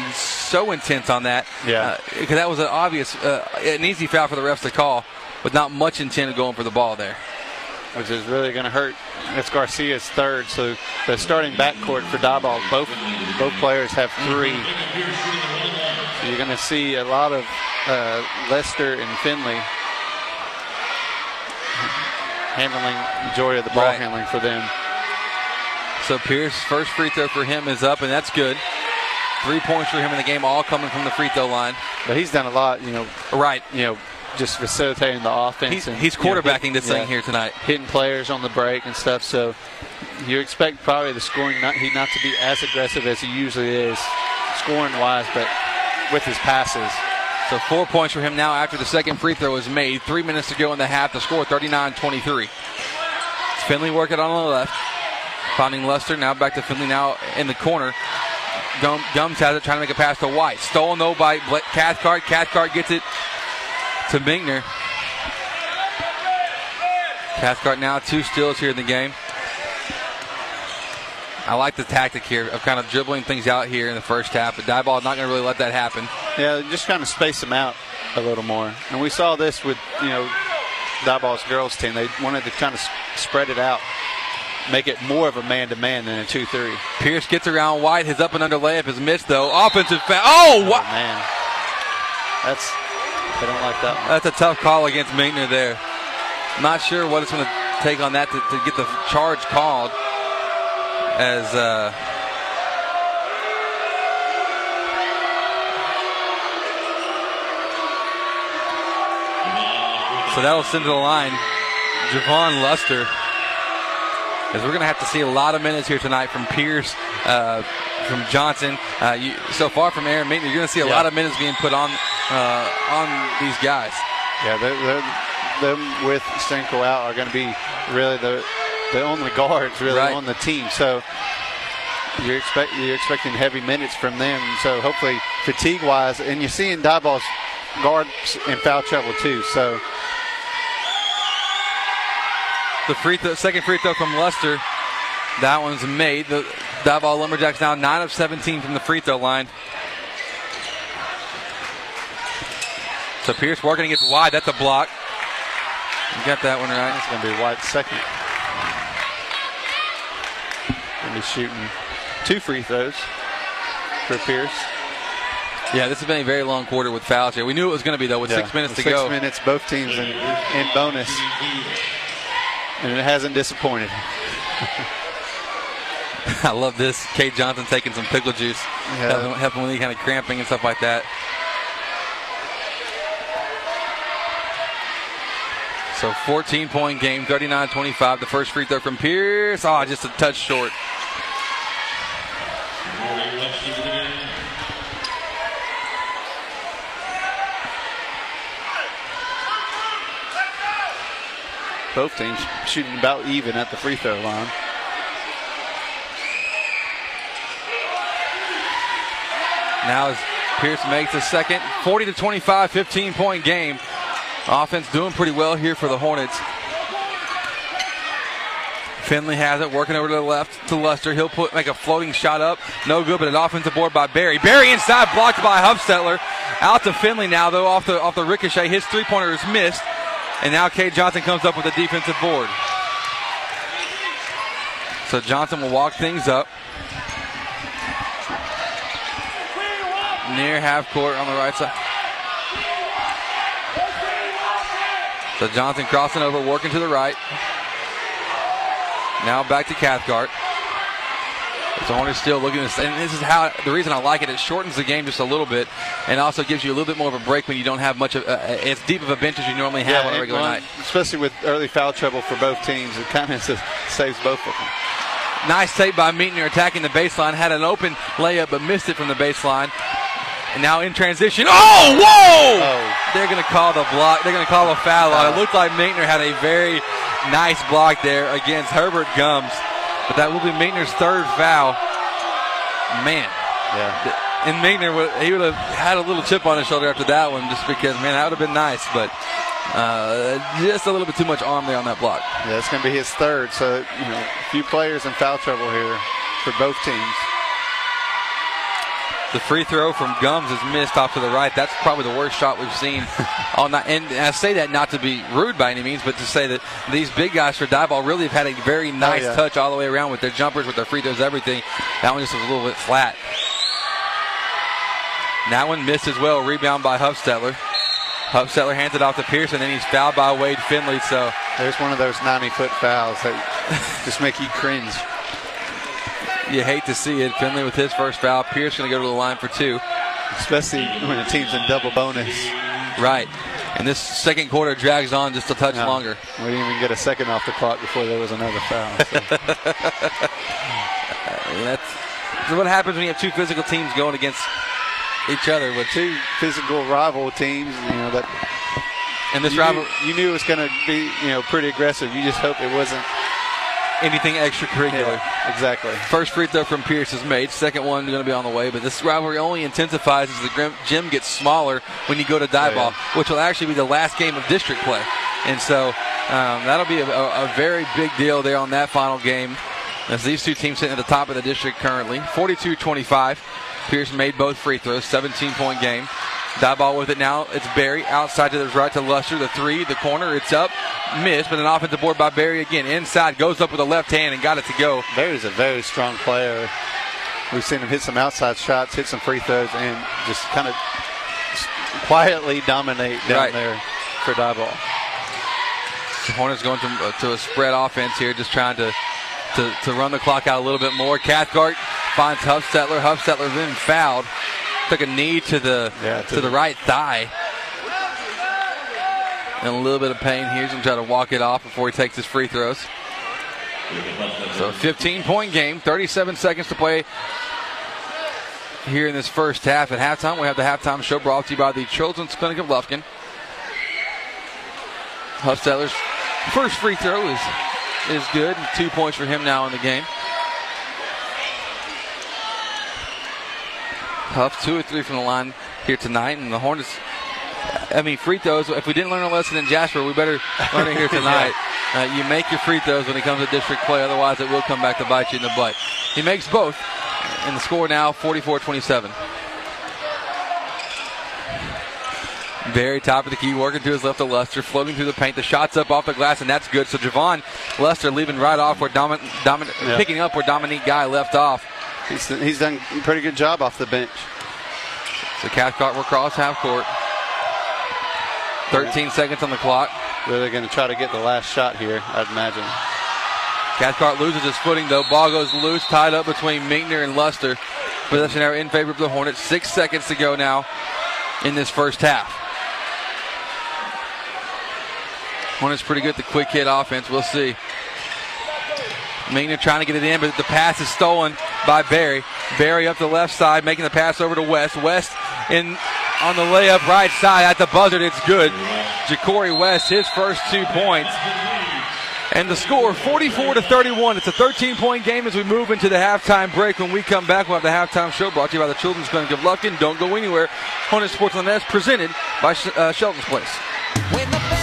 so intense on that. Yeah. Because uh, that was an obvious, uh, an easy foul for the refs to call with not much intent of going for the ball there. Which is really going to hurt. It's Garcia's third, so the starting backcourt for Diboll, both both players have three. So you're going to see a lot of uh, Luster and Finley handling majority of the ball right. handling for them. So Pierce, first free throw for him is up, and that's good. Three points for him in the game, all coming from the free throw line. But he's done a lot, you know. Right. You know, just facilitating the offense. He's, and, he's quarterbacking you know, this yeah, thing here tonight. Hitting players on the break and stuff. So you expect probably the scoring not he not to be as aggressive as he usually is, scoring wise, but with his passes. So four points for him now after the second free throw is made. Three minutes to go in the half. The score 39 23. Finley working on the left. Finding Luster. Now back to Finley now in the corner. Gum, Gums has it, trying to make a pass to White. Stolen no by Cathcart. Cathcart gets it to Minkner. Cathcart now two steals here in the game. I like the tactic here of kind of dribbling things out here in the first half, but Diboll not going to really let that happen. Yeah, just kind of space them out a little more. And we saw this with, you know, Diboll's girls team. They wanted to kind of spread it out, make it more of a man to man than a 2 3. Pierce gets around White. His up and under layup is missed, though. Offensive foul. Oh, what? Oh, man. That's, I don't like that one. That's a tough call against Minkner there. Not sure what it's going to take on that to, to get the charge called as uh, so that'll send to the line Javon Luster. As we're going to have to see a lot of minutes here tonight from Pierce, uh, from Johnson. Uh, you, so far from Aaron Minkner, you're going to see a yeah. lot of minutes being put on uh, on these guys. Yeah, they're, they're, them with Stenko out are going to be really the the only guards really right. on the team. So you're expect you're expecting heavy minutes from them. So hopefully fatigue wise, and you're seeing Diboll's guards in foul trouble too. So the free th- second free throw from Luster. that one's made. The Diboll Lumberjacks now nine of 17 from the free throw line. So Pierce working against wide. That's a block. You got that one right. It's going to be White's second. Going to be shooting two free throws for Pierce. Yeah, this has been a very long quarter with fouls here. We knew it was going to be, though, with yeah, six minutes with to six go. Six minutes, both teams in, in bonus. And it hasn't disappointed. I love this. Cade Johnson taking some pickle juice, yeah. helping, helping with any kind of cramping and stuff like that. So 14 point game, 39 25. The first free throw from Pierce. Oh, just a touch short. Both teams shooting about even at the free throw line. Now as Pierce makes the second, 40 to 25, 15 point game. Offense doing pretty well here for the Hornets. Finley has it, working over to the left to Luster. He'll put make a floating shot up. No good, but an offensive board by Berry. Berry inside, blocked by Huffstetler. Out to Finley now, though, off the off the ricochet. His three pointer is missed. And now Cade Johnson comes up with a defensive board. So Johnson will walk things up. Near half court on the right side. So Johnson crossing over, working to the right. Now back to Cathcart. So Hornets still looking at this, and this is how the reason I like it. It shortens the game just a little bit, and also gives you a little bit more of a break when you don't have much of uh, as deep of a bench as you normally have yeah, on a regular night. Especially with early foul trouble for both teams, it kind of saves both of them. Nice take by Minkner attacking the baseline. Had an open layup, but missed it from the baseline. And now in transition. Oh, whoa! Oh. They're going to call the block. They're going to call a foul on it. Looked like Minkner had a very nice block there against Herbert Gums. But that will be Minkner's third foul. Man. Yeah. And Minkner, he would have had a little chip on his shoulder after that one just because, man, that would have been nice. But uh, just a little bit too much arm there on that block. Yeah, it's going to be his third. So, you know, a few players in foul trouble here for both teams. The free throw from Gums is missed off to the right. That's probably the worst shot we've seen all night. And I say that not to be rude by any means, but to say that these big guys for Diboll really have had a very oh, nice oh, yeah. touch all the way around with their jumpers, with their free throws, everything. That one just was a little bit flat. That one missed as well. Rebound by Huffstetler. Huffstetler hands it off to Pearson, and then he's fouled by Wade Finley. So there's one of those 90 foot fouls that just make you cringe you hate to see it. Finley with his first foul. Pierce going to go to the line for two. Especially when the team's in double bonus. Right. And this second quarter drags on just a touch no, longer. We didn't even get a second off the clock before there was another foul. So. That's what happens when you have two physical teams going against each other with two physical rival teams. You know that. And this you rival, knew, you knew it was going to be you know pretty aggressive. You just hope it wasn't anything extracurricular. Yeah, exactly. First free throw from Pierce is made. Second one going to be on the way. But this rivalry only intensifies as the gym gets smaller when you go to Diboll, yeah. which will actually be the last game of district play. And so um, that'll be a, a, a very big deal there on that final game. As these two teams sitting at the top of the district currently, 42-25. Pierce made both free throws, 17-point game. Diboll with it now. It's Berry outside to the right to Luster. The three, the corner, it's up, missed, but an offensive board by Berry again. Inside, goes up with a left hand and got it to go. Berry's a very strong player. We've seen him hit some outside shots, hit some free throws, and just kind of quietly dominate down right. there for Diboll. Hornets going to, uh, to a spread offense here, just trying to, to, to run the clock out a little bit more. Cathcart finds Huffstetler. Huffstetler then fouled took a knee to the yeah, to, the right thigh. And a little bit of pain here. He's going to try to walk it off before he takes his free throws. So 15 point game, 37 seconds to play here in this first half. At halftime, we have the halftime show brought to you by the Children's Clinic of Lufkin. Huffstetler's first free throw is, is good. Two points for him now in the game. Huff, two or three from the line here tonight, and the Hornets. I mean, free throws. If we didn't learn a lesson in Jasper, we better learn it here tonight. yeah. uh, you make your free throws when it comes to district play, otherwise it will come back to bite you in the butt. He makes both, and the score now 44-27. Very top of the key, working to his left of Luster, floating through the paint. The shot's up off the glass, and that's good. So Javon Luster leaving right off where Domin, Domin yeah. picking up where Dominique Guy left off. He's, he's done a pretty good job off the bench. So Cathcart will cross half court. 13 seconds on the clock. They're going to try to get the last shot here, I'd imagine. Cathcart loses his footing, though. Ball goes loose, tied up between Minkner and Luster. Possession error in favor of the Hornets. Six seconds to go now in this first half. Hornets pretty good the quick hit offense. We'll see. Minkner trying to get it in, but the pass is stolen by Berry. Berry up the left side, making the pass over to West. West in on the layup right side at the buzzer. It's good. Ja'Cory West, his first two points. And the score 44 to 31. It's a 13 point game as we move into the halftime break. When we come back, we'll have the halftime show brought to you by the Children's Clinic of Lufkin. Don't go anywhere. Hornet Sports on Nest presented by uh, Shelton's Place.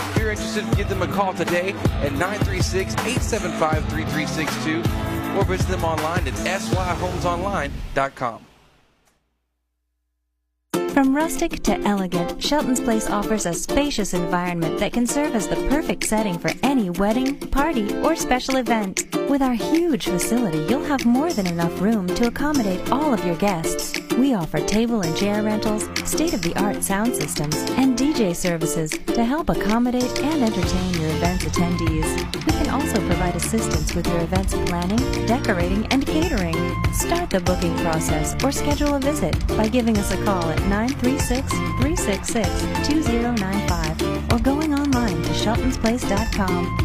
you're interested, give them a call today at 936-875-3362 or visit them online at syhomesonline.com. From rustic to elegant, Shelton's Place offers a spacious environment that can serve as the perfect setting for any wedding, party, or special event. With our huge facility, you'll have more than enough room to accommodate all of your guests. We offer table and chair rentals, state-of-the-art sound systems, and DJ services to help accommodate and entertain your event's attendees. We can also provide assistance with your event's planning, decorating, and catering. Start the booking process or schedule a visit by giving us a call at 936 366 2095 or going online to sheltonsplace.com.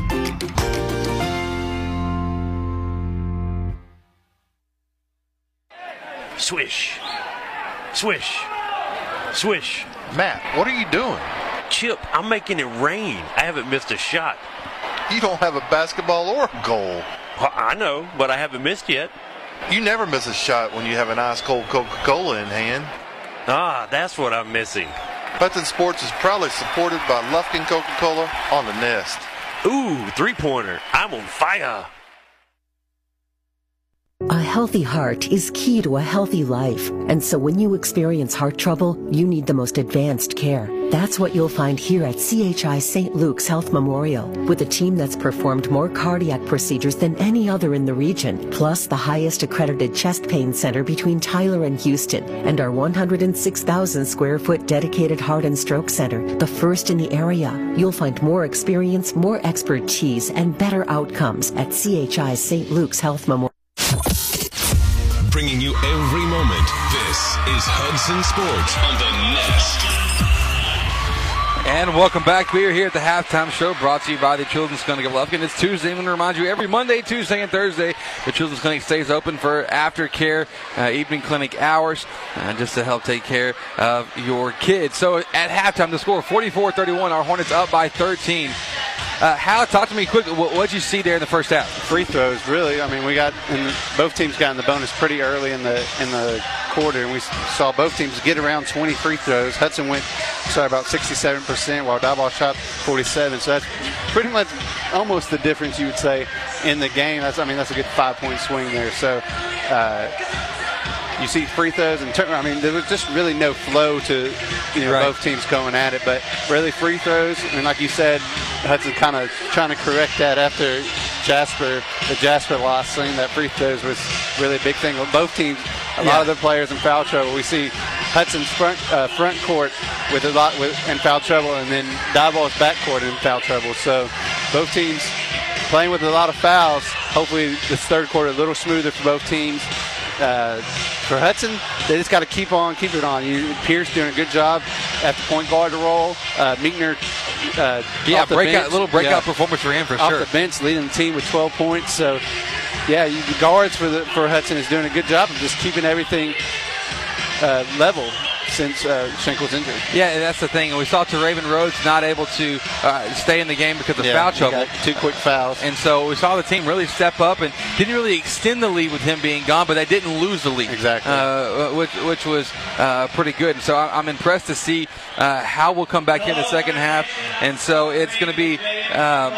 Swish. Swish. Swish. Matt, what are you doing? Chip, I'm making it rain. I haven't missed a shot. You don't have a basketball or a goal. Well, I know, but I haven't missed yet. You never miss a shot when you have an ice cold Coca Cola in hand. Ah, that's what I'm missing. Hudson Sports is proudly supported by Lufkin Coca Cola on the Nest. Ooh, three pointer. I'm on fire. A healthy heart is key to a healthy life. And so when you experience heart trouble, you need the most advanced care. That's what you'll find here at CHI St. Luke's Health Memorial, with a team that's performed more cardiac procedures than any other in the region, plus the highest accredited chest pain center between Tyler and Houston, and our 106,000 square foot dedicated heart and stroke center, the first in the area. You'll find more experience, more expertise, and better outcomes at CHI St. Luke's Health Memorial. Bringing you every moment. This is Hudson Sports on the Nest. And welcome back. We are here at the halftime show brought to you by the Children's Clinic of Lufkin. It's Tuesday. I'm going to remind you every Monday, Tuesday, and Thursday, the Children's Clinic stays open for aftercare uh, evening clinic hours uh, just to help take care of your kids. So at halftime, the score 44 31. Our Hornets up by 13. Uh, Hal, talk to me quick. What did you see there in the first half? Free throws, really. I mean, we got and both teams got in the bonus pretty early in the in the quarter, and we saw both teams get around 20 free throws. Hudson went, sorry, about 67 percent, while Diboll shot 47. So that's pretty much almost the difference you would say in the game. That's I mean, that's a good five point swing there. So. Uh, you see free throws and turn, I mean there was just really no flow to you know Right. both teams going at it, but really free throws and like you said, Hudson kind of trying to correct that after Jasper the Jasper loss, saying that free throws was really a big thing. Well, both teams, a lot of the players in foul trouble. We see Hudson's front uh, front court with a lot with in foul trouble, and then Diboll's back court in foul trouble. So both teams playing with a lot of fouls. Hopefully, this third quarter a little smoother for both teams. Uh, for Hudson, they just got to keep on, keep it on. You, Pierce doing a good job at the point guard role. Uh, Minkner, uh, Yeah, off breakout, bench, little breakout yeah, performance for him for off sure. the bench, leading the team with 12 points. So, yeah, you, the guards for the for Hudson is doing a good job of just keeping everything uh, level since uh, Schenkel's injury. Yeah, and that's the thing. And we saw Teraven Rhodes not able to uh, stay in the game because of Yeah, foul trouble. two quick fouls. And so we saw the team really step up and didn't really extend the lead with him being gone, but they didn't lose the lead. Exactly. Uh, which, which was uh, pretty good. And so I- I'm impressed to see uh, how we'll come back in the second half. And so it's going to be um,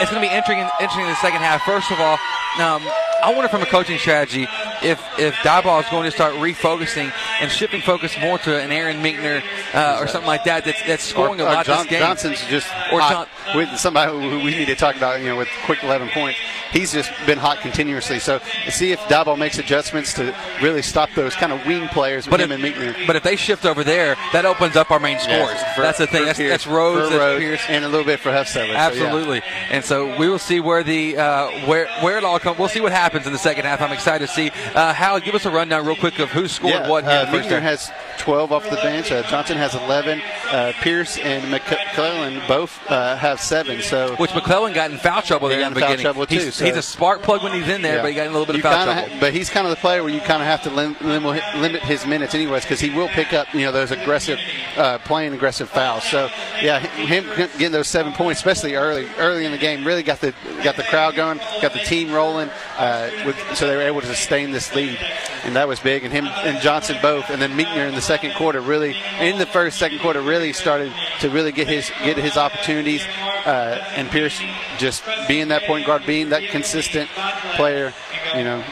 it's going to be interesting, interesting in the second half. First of all, um, I wonder from a coaching strategy if if Diboll is going to start refocusing and shifting focus more to an Aaron Minkner uh, or something like that. That's that's scoring Or- a or lot John- this game. Johnson's just or hot John, with somebody who we need to talk about, you know, with quick 11 points. He's just been hot continuously. So see if Diboll makes adjustments to really stop those kind of wing players with But him if, and Minkner. but if they shift over there, that opens up our main scores. for- that's the thing. That's, Pierce- that's Rhodes, that's Pierce, and a little bit for Huffstetler. So, yeah. Absolutely. And so we will see where the uh, where where it all comes. We'll see what happens in the second half. I'm excited to see. Uh, Hal, give us a rundown real quick of who scored Yeah, what uh, the Minkner has 12 off the bench. Uh, Johnson has 11. Uh, Pierce and McClellan both uh, have seven. So Which McClellan got in foul trouble there got in the foul beginning. trouble, he's, too, so- he's a spark plug when he's in there, Yeah. but he got in a little bit You of foul trouble. ha- but he's kind of the player where you kind of have to lim- lim- limit his minutes anyways because he will pick up you know those aggressive uh, playing aggressive fouls. So yeah, him getting those seven points, especially early early in the game, really got the got the crowd going, got the team rolling. Uh, with, so they were able to sustain this lead, and that was big. And him and Johnson both, and then Minkner in the second quarter really in the first second quarter really started to really get his get his opportunities. Uh, and Pierce just being that point guard, being that consistent player, you know,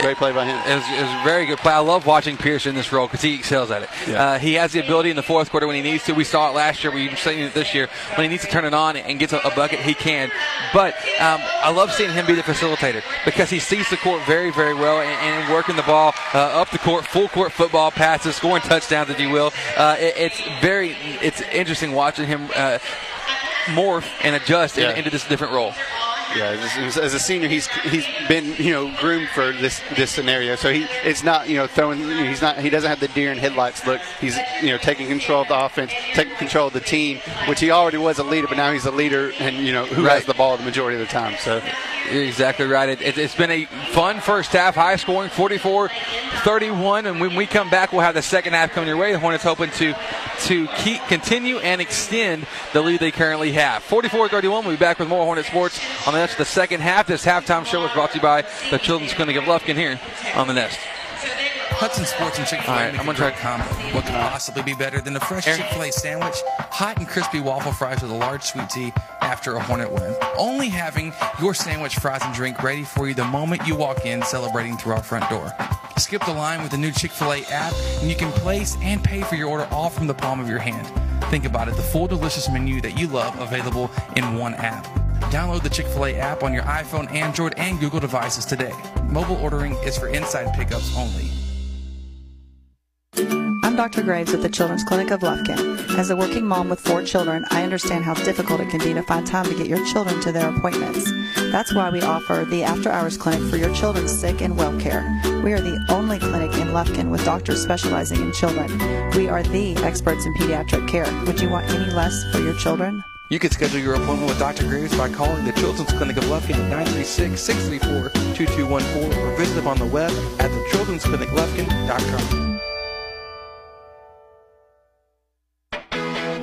great play by him. It was, it was a very good play. I love watching Pierce in this role because he excels at it. Yeah. Uh, he has the ability in the fourth quarter when he needs to. We saw it last year. We've seen it this year. When he needs to turn it on and gets a, a bucket, he can. But um, I love seeing him be the facilitator because he sees the court very, very well and, and working the ball uh, up the court, full court football passes, scoring touchdowns, if you will. Uh, it, it's very, it's interesting watching him uh, morph and adjust in- into this different role. Yeah, as, as, a senior, he's he's been you know groomed for this this scenario. So he it's not you know throwing. He's not he doesn't have the deer in headlights look. He's you know taking control of the offense, taking control of the team, which he already was a leader, but now he's a leader, and you know who right. has the ball the majority of the time. So you're exactly right. It, it, been a fun first half, high scoring, 44-31, and when we come back, we'll have the second half coming your way. The Hornets hoping to to keep continue and extend the lead they currently have. 44-31. We'll be back with more Hornet Sports on the the second half. This halftime show was brought to you by the Children's Clinic of Lufkin here on the Nest. Hudson Sports and Chick-fil-A right, I'm gonna try combo. What could possibly be better than a fresh Chick-fil-A sandwich, hot and crispy waffle fries with a large sweet tea after a Hornet win? Only having your sandwich, fries, and drink ready for you the moment you walk in, celebrating through our front door. Skip the line with the new Chick-fil-A app, and you can place and pay for your order all from the palm of your hand. Think about it, the full delicious menu that you love available in one app. Download the Chick fil A app on your iPhone, Android, and Google devices today. Mobile ordering is for inside pickups only. I'm Dr. Graves at the Children's Clinic of Lufkin. As a working mom with four children, I understand how difficult it can be to find time to get your children to their appointments. That's why we offer the after hours clinic for your children's sick and well care. We are the only clinic in Lufkin with doctors specializing in children. We are the experts in pediatric care. Would you want any less for your children? You can schedule your appointment with Dr. Graves by calling the Children's Clinic of Lufkin at 936-634-2214 or visit them on the web at thechildren'scliniclufkin.com.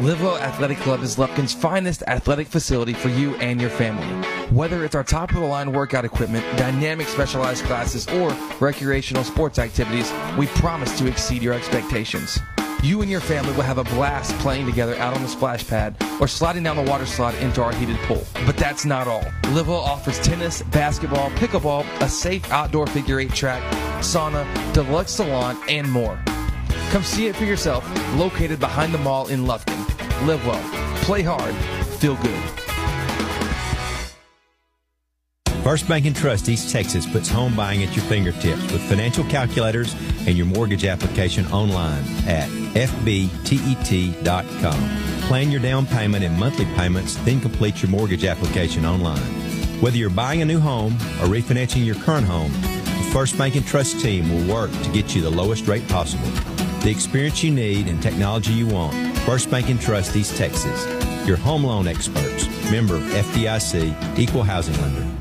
Livewell Athletic Club is Lufkin's finest athletic facility for you and your family. Whether it's our top of the line workout equipment, dynamic specialized classes, or recreational sports activities, we promise to exceed your expectations. You and your family will have a blast playing together out on the splash pad or sliding down the water slide into our heated pool. But that's not all. Livewell offers tennis, basketball, pickleball, a safe outdoor figure eight track, sauna, deluxe salon, and more. Come see it for yourself, located behind the mall in Lufkin. Live well, play hard, feel good. First Bank and Trust East Texas puts home buying at your fingertips with financial calculators and your mortgage application online at fbtet.com. Plan your down payment and monthly payments, then complete your mortgage application online. Whether you're buying a new home or refinancing your current home, the First Bank and Trust team will work to get you the lowest rate possible the experience you need and technology you want. First Bank and Trust East Texas. Your home loan experts. Member FDIC, Equal Housing Lender.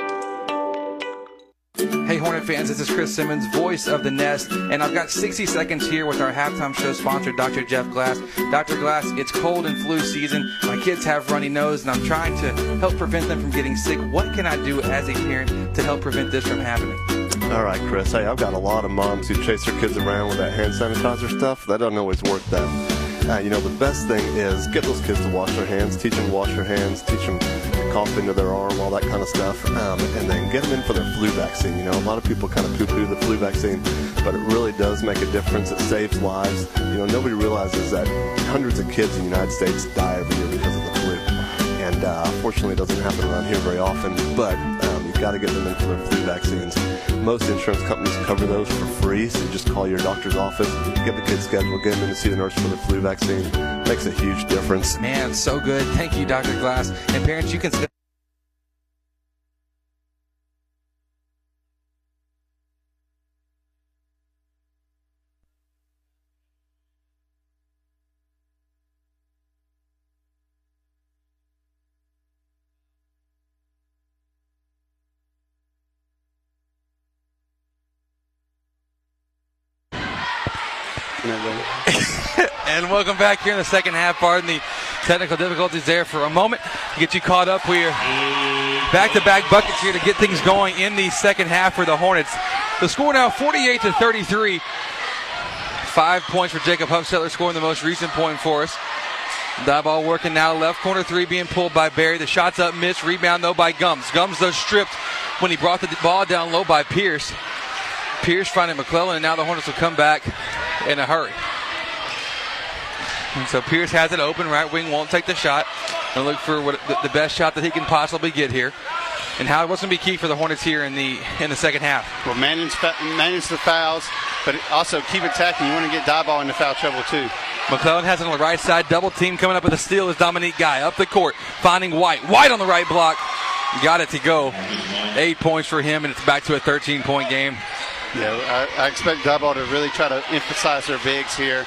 Hey, Hornet fans, this is Chris Simmons, voice of the Nest, and I've got 60 seconds here with our halftime show sponsor, Dr. Jeff Glass. Dr. Glass, it's cold and flu season. My kids have runny nose, and I'm trying to help prevent them from getting sick. What can I do as a parent to help prevent this from happening? All right, Chris. Hey, I've got a lot of moms who chase their kids around with that hand sanitizer stuff. That doesn't always work, though. Uh, you know, the best thing is get those kids to wash their hands, teach them to wash their hands, teach them to cough into their arm, all that kind of stuff, um, and then get them in for their flu vaccine. You know, a lot of people kind of poo-poo the flu vaccine, but it really does make a difference. It saves lives. You know, nobody realizes that hundreds of kids in the United States die every year because of the flu, and uh, fortunately, it doesn't happen around here very often. But got to get them in for their flu vaccines. Most insurance companies cover those for free, so just call your doctor's office, get the kids scheduled, get them in to see the nurse for the flu vaccine. Makes a huge difference. Man, so good. Thank you, Dr. Glass. And parents, you can. Welcome back here in the second half. Pardon the technical difficulties there for a moment. To get you caught up, we are back-to-back buckets here to get things going in the second half for the Hornets. The score now 48 to 33. Five points for Jacob Huffstetler, scoring the most recent point for us. Diboll working now. Left corner three being pulled by Berry. The shot's up, missed. Rebound though by Gums. Gums though stripped when he brought the ball down low by Pierce. Pierce finding McClellan, and now the Hornets will come back in a hurry. And so Pierce has it open. Right wing won't take the shot and look for what the, the best shot that he can possibly get here. And how what's going to be key for the Hornets here in the in the second half? Well, manage manage the fouls, but also keep attacking. You want to get Diboll into foul trouble too. McClellan has it on the right side. Double team coming up with a steal is Dominique Guy up the court, finding White. White on the right block. Got it to go. Eight points for him, and it's back to a 13 point game. Yeah, I, I expect Diboll to really try to emphasize their bigs here,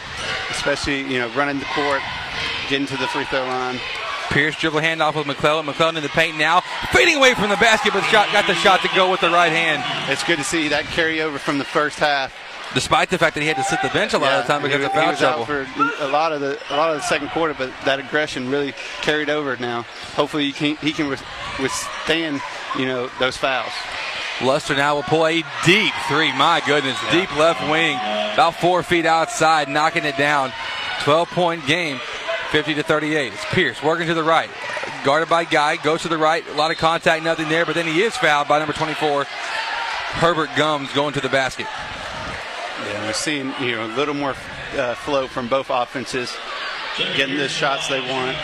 especially you know running the court, getting to the free throw line. Pierce dribble handoff with McClellan. McClellan in the paint now, fading away from the basket, but shot got the shot to go with the right hand. It's good to see that carryover from the first half. Despite the fact that he had to sit the bench a lot yeah, of the time because he, of foul he was trouble. Out for a lot of the a lot of the second quarter, but that aggression really carried over now. Hopefully, he can, he can withstand you know those fouls. Luster now will pull a deep three. My goodness, yeah. deep left wing, about four feet outside, knocking it down. 12 point game, 50 to 38. It's Pierce working to the right, guarded by Guy, goes to the right. A lot of contact, nothing there, but then he is fouled by number 24, Herbert Gums, going to the basket. Yeah, we're seeing you know a little more uh, flow from both offenses, getting the shots they want.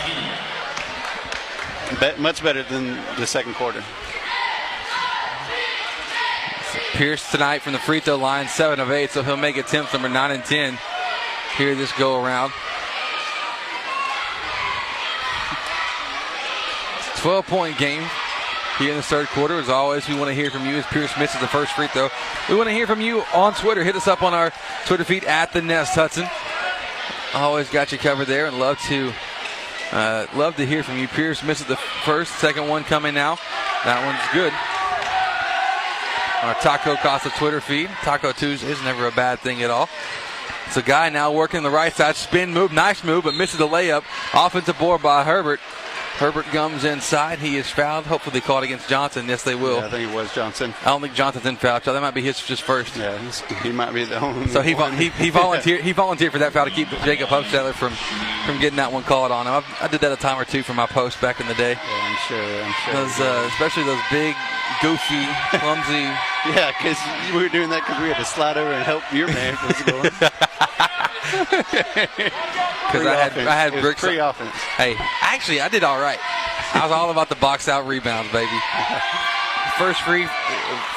Bet, much better than the second quarter. Pierce tonight from the free throw line, 7 of 8, so he'll make attempts number 9 and 10 here this go around. 12 point game here in the third quarter. As always, we want to hear from you as Pierce misses the first free throw. We want to hear from you on Twitter. Hit us up on our Twitter feed at the Nest Hudson. Always got you covered there and love to uh, love to hear from you. Pierce misses the first, second one coming now. That one's good. Our Taco Casa Twitter feed. Taco Tuesday is never a bad thing at all. It's a guy now working the right side, spin move, nice move, but misses the layup. Offensive board by Herbert. Herbert Gums inside. He is fouled. Hopefully they call it against Johnson. Yes, they will. Yeah, I think it was Johnson. I don't think Johnson's in foul. So that might be his just first. Yeah, he might be the only. So he he, he volunteered he volunteered for that foul to keep Jacob Huffstetler from from getting that one called on him. I, I, did that a time or two for my post back in the day. Yeah, I'm sure. I'm sure. Those, uh, especially those big, goofy, clumsy. yeah, because we were doing that because we had to slide over and help your man Because I had I had bricks. Free offense. Hey, actually, I did all right. I was all about the box out rebounds, baby. First free,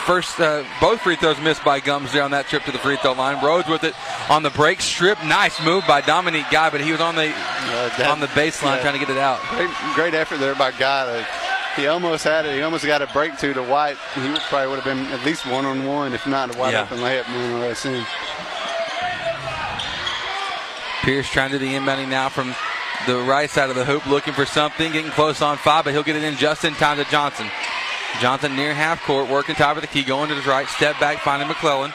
first uh, both free throws missed by Gums there on that trip to the free throw line. Rhodes with it on the break strip. Nice move by Dominique Guy, but he was on the uh, that, on the baseline yeah, trying to get it out. Great, great effort there by Guy. he almost had it. He almost got a break to the White. He probably would have been at least one on one, if not a wide yeah. open layup. Man, I soon. Pierce trying to do the inbounding now from the right side of the hoop, looking for something, getting close on five, but he'll get it in just in time to Johnson. Johnson near half court, working top of the key, going to his right, step back, finding McClellan.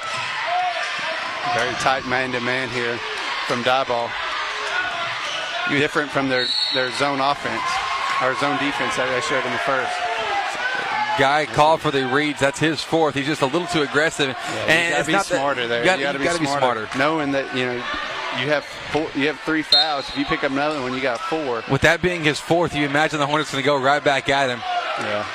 Very tight man to man here from Diboll. Different from their, their zone offense, or zone defense that they showed in the first. Guy called for the reads. That's his fourth. He's just a little too aggressive. Yeah, and you gotta be smarter that, there. You gotta, you gotta, be, smarter. be, smarter. Knowing that, you know, you have four, you have three fouls. If you pick up another one, you got four. With that being his fourth, you imagine the Hornets going to go right back at him. Yeah.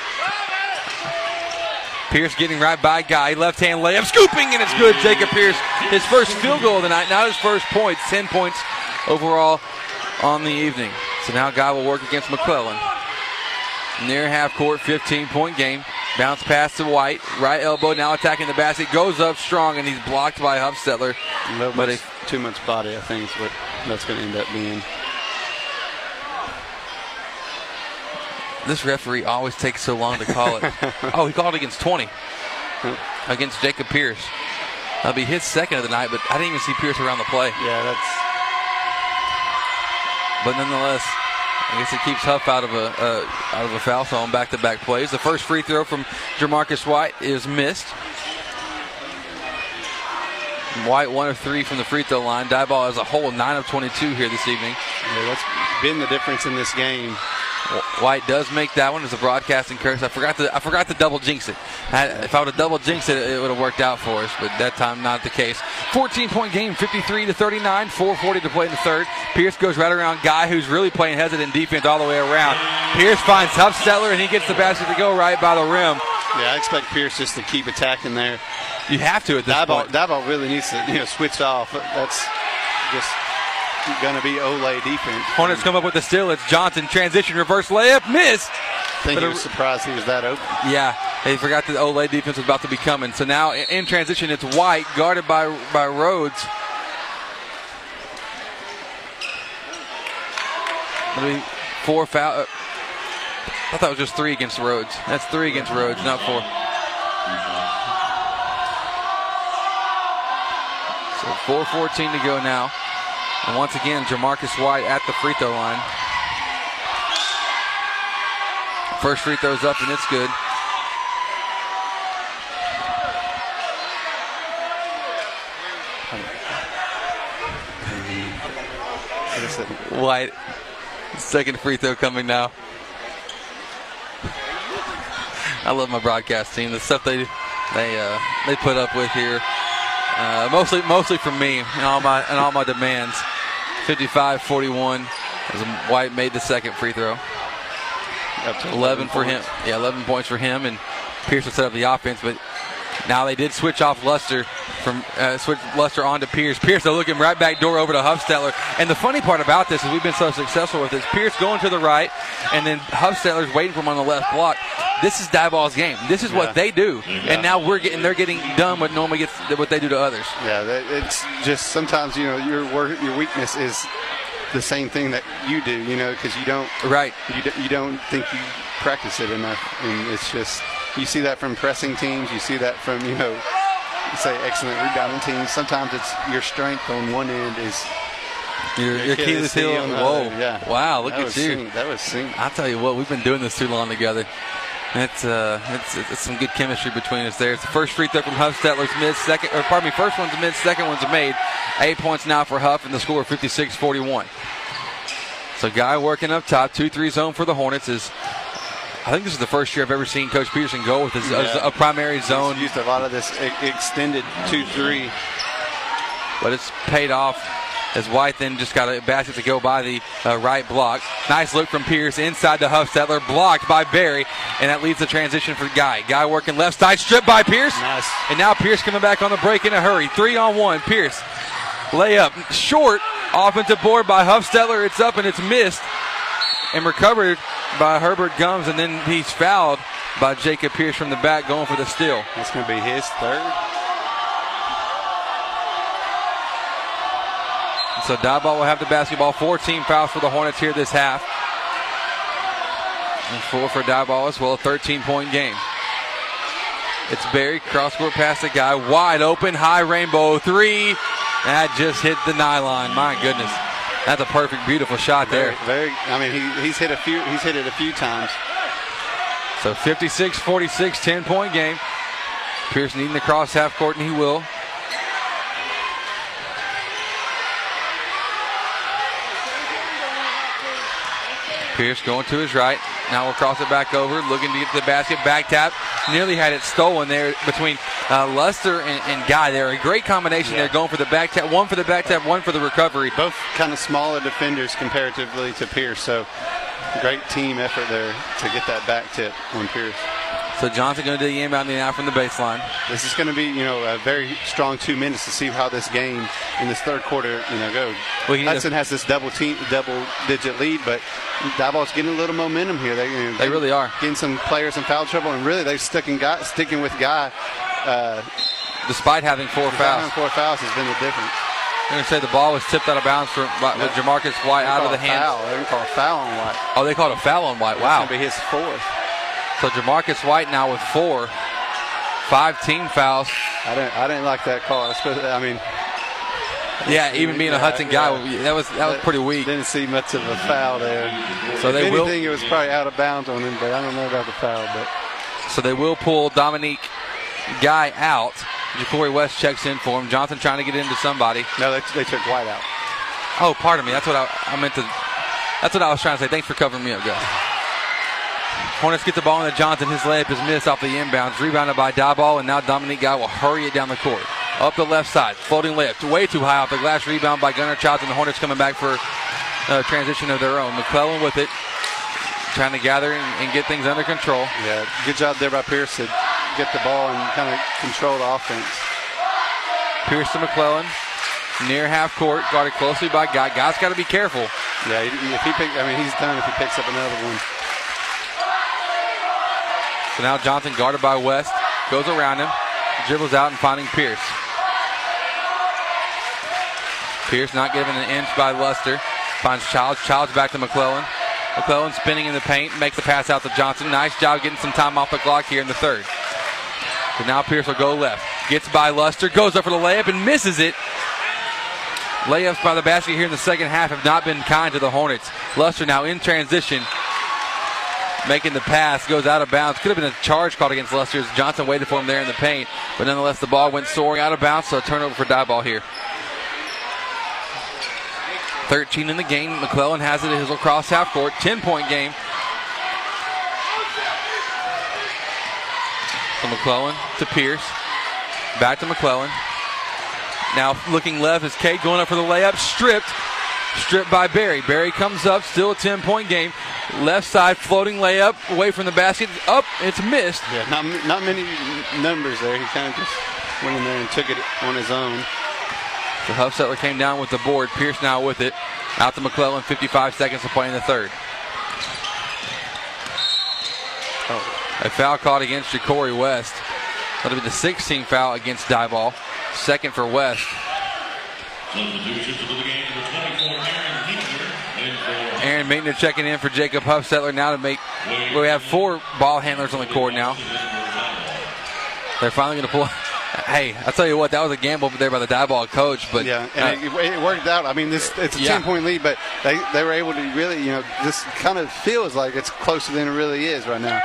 Pierce getting right by Guy. Left hand layup, scooping, and it's good. Jacob Pierce, his first field goal of the night. Not his first points. 10 points overall on the evening. So now Guy will work against McClellan. Near half court, 15 point game. Bounce pass to White. Right elbow now attacking the basket. Goes up strong, and he's blocked by Huffstetler. But it, too much body, I think, is what that's going to end up being. This referee always takes so long to call it. oh, he called against 20 against Jacob Pierce. That'll be his second of the night, but I didn't even see Pierce around the play. Yeah, that's. But nonetheless, I guess it keeps Huff out of a uh, out of a foul zone back-to-back plays. The first free throw from Jamarcus White is missed. White one of three from the free throw line. ball as a whole nine of 22 here this evening. Yeah, that's been the difference in this game. White does make that one as a broadcasting curse. I forgot to I forgot to double jinx it. I, if I would have double jinxed it, it would have worked out for us. But that time, not the case. 14 point game, 53 to 39, 4:40 to play in the third. Pierce goes right around Guy, who's really playing hesitant defense all the way around. Pierce finds Huffstetler, and he gets the basket to go right by the rim. Yeah, I expect Pierce just to keep attacking there. You have to at this point. Diboll really needs to you know switch off. That's just going to be Olay defense. Hornets come up with the steal. It's Johnson transition reverse layup missed. I think But he a- was surprised he was that open. Yeah, they forgot that the Olay defense was about to be coming. So now in- in transition, it's White guarded by by Rhodes. Maybe four foul. uh, I thought it was just three against Rhodes. That's three against Rhodes, not four. So 4:14 to go now, and once again, Jamarcus White at the free throw line. First free throw's up and it's good. White, second free throw coming now. I love my broadcast team. The stuff they they uh, they put up with here, uh, mostly mostly from me and all my and all my demands. 55-41 as White made the second free throw. 11 for him. Yeah, 11 points for him, and Pierce will set up the offense. But now they did switch off Luster from uh, switch Luster on to Pierce. Pierce though looking right back door over to Huffstetler. And the funny part about this is we've been so successful with this. Pierce going to the right, and then Huffstetler's waiting for him on the left block. This is Diboll's game. This is Yeah. what they do, Yeah. and now we're getting they're getting done what normally gets what they do to others. Yeah, it's just sometimes you know your work, your weakness is the same thing that you do. You know, because you don't right. You, d- you don't think you practice it enough, and it's just you see that from pressing teams. You see that from you know, say excellent rebounding teams. Sometimes it's your strength on one end is Your, your Achilles heel. Whoa! yeah. Wow! Look That at you. That was synced. I'll tell you what, we've been doing this too long together. It's uh, it's, it's some good chemistry between us there. It's the first free throw from Huffstetler's mid, second, or pardon me, first one's mid, second one's made. Eight points now for Huff, and the score 56-41. So guy working up top, two three zone for the Hornets is. I think this is the first year I've ever seen Coach Peterson go with his, Yeah. a primary He's zone. used a lot of this extended two three. but it's paid off as White then just got a basket to go by the uh, right block. Nice look from Pierce inside the Huffstetler, blocked by Berry, and that leads the transition for Guy. Guy working left side, stripped by Pierce, nice. and now Pierce coming back on the break in a hurry. Three on one, Pierce layup short, offensive board by Huffstetler. It's up and it's missed, and recovered by Herbert Gums, and then he's fouled by Jacob Pierce from the back, going for the steal. That's going to be his third. So Diboll will have the basketball. 14 fouls for the Hornets here this half. And four for Diboll as well. A 13 point game. It's Berry, cross court pass the guy, wide open, high rainbow three. That just hit the nylon. My goodness. That's a perfect, beautiful shot there. Very, very I mean, he, he's hit a few. He's hit it a few times. So 56 46, 10 point game. Pierce needing to cross half court, and he will. Pierce going to his right. Now we'll cross it back over, looking to get to the basket. Back tap. Nearly had it stolen there between uh, Luster and, and Guy. They're a great combination there, going for the back tap. One for the back tap, one for the recovery. Both kind of smaller defenders comparatively to Pierce. So great team effort there to get that back tip on Pierce. So Johnson going to do the inbound now from the baseline. This is going to be, you know, a very strong two minutes to see how this game in this third quarter, you know, goes. Well, Hudson has this double team, double digit lead, but Diboll's getting a little momentum here. They, you know, They really are getting some players in foul trouble, and really they're sticking guy, sticking with guy. Uh, Despite having four despite fouls. having four fouls has been the difference. I'm going to say the ball was tipped out of bounds for, by, with Jamarcus White They out of the hands. Foul. They're going to call a foul on White. Oh, they called a foul on White. That's Wow. going to be his fourth. So Jamarcus White now with four, five team fouls. I didn't. I didn't like that call. I mean, Yeah, even being a Hudson guy, yeah. that was that was pretty uh, weak. Didn't see much of a foul there. So if they will- anything, it was probably out of bounds on him, but I don't know about the foul. But So they will pull Dominique Guy out. Ja'Cory West checks in for him. Johnson trying to get into somebody. no, they, they took White out. Oh, pardon me. That's what I, I meant to. That's what I was trying to say. Thanks for covering me up, guys. Hornets get the ball into Johnson. His layup is missed off the inbounds. Rebounded by Diboll, and now Dominique Guy will hurry it down the court. Up the left side. Floating layup. Way too high off the glass. Rebound by Gunnar Childs, and the Hornets coming back for a transition of their own. McClellan with it. Trying to gather and, and get things under control. Yeah, good job there by Pierce to get the ball and kind of control the offense. Pierce to McClellan, near half court, guarded closely by Guy. Guy's got to be careful. Yeah, if he pick, I mean, he's done if he picks up another one. So now Johnson guarded by West, goes around him, dribbles out and finding Pierce. Pierce not given an inch by Luster. Finds Childs. Childs back to McClellan. McClellan spinning in the paint, makes the pass out to Johnson. Nice job getting some time off the clock here in the third. So now Pierce will go left. Gets by Luster, goes up for the layup and misses it. Layups by the basket here in the second half have not been kind to the Hornets. Luster now in transition, making the pass, goes out of bounds. Could have been a charge called against Luster as Johnson waited for him there in the paint, but nonetheless the ball went soaring out of bounds, so a turnover for Diboll here. 13 in the game. McClellan has it at his lacrosse half court. 10 point game. So McClellan to Pierce. Back to McClellan. Now looking left is Cade going up for the layup. Stripped. Stripped by Berry. Berry comes up. Still a 10 point game. Left side floating layup away from the basket. Up. It's missed. Yeah, not, not many numbers there. He kind of just went in there and took it on his own. The Huffstetler came down with the board. Pierce now with it. Out to McClellan. 55 seconds to play in the third. Oh. A foul caught against Ja'Cory West. That'll be the 16th foul against Diboll. Second for West. Aaron Minkner checking in for Jacob Huffstetler now to make. We have four ball handlers on the court now. They're finally going to pull. Hey, I tell you what, that was a gamble over there by the Diboll coach, but yeah, and uh, it, it, worked out. I mean, this it's a yeah. ten point lead, but they they were able to really, you know, this kind of feels like it's closer than it really is right now.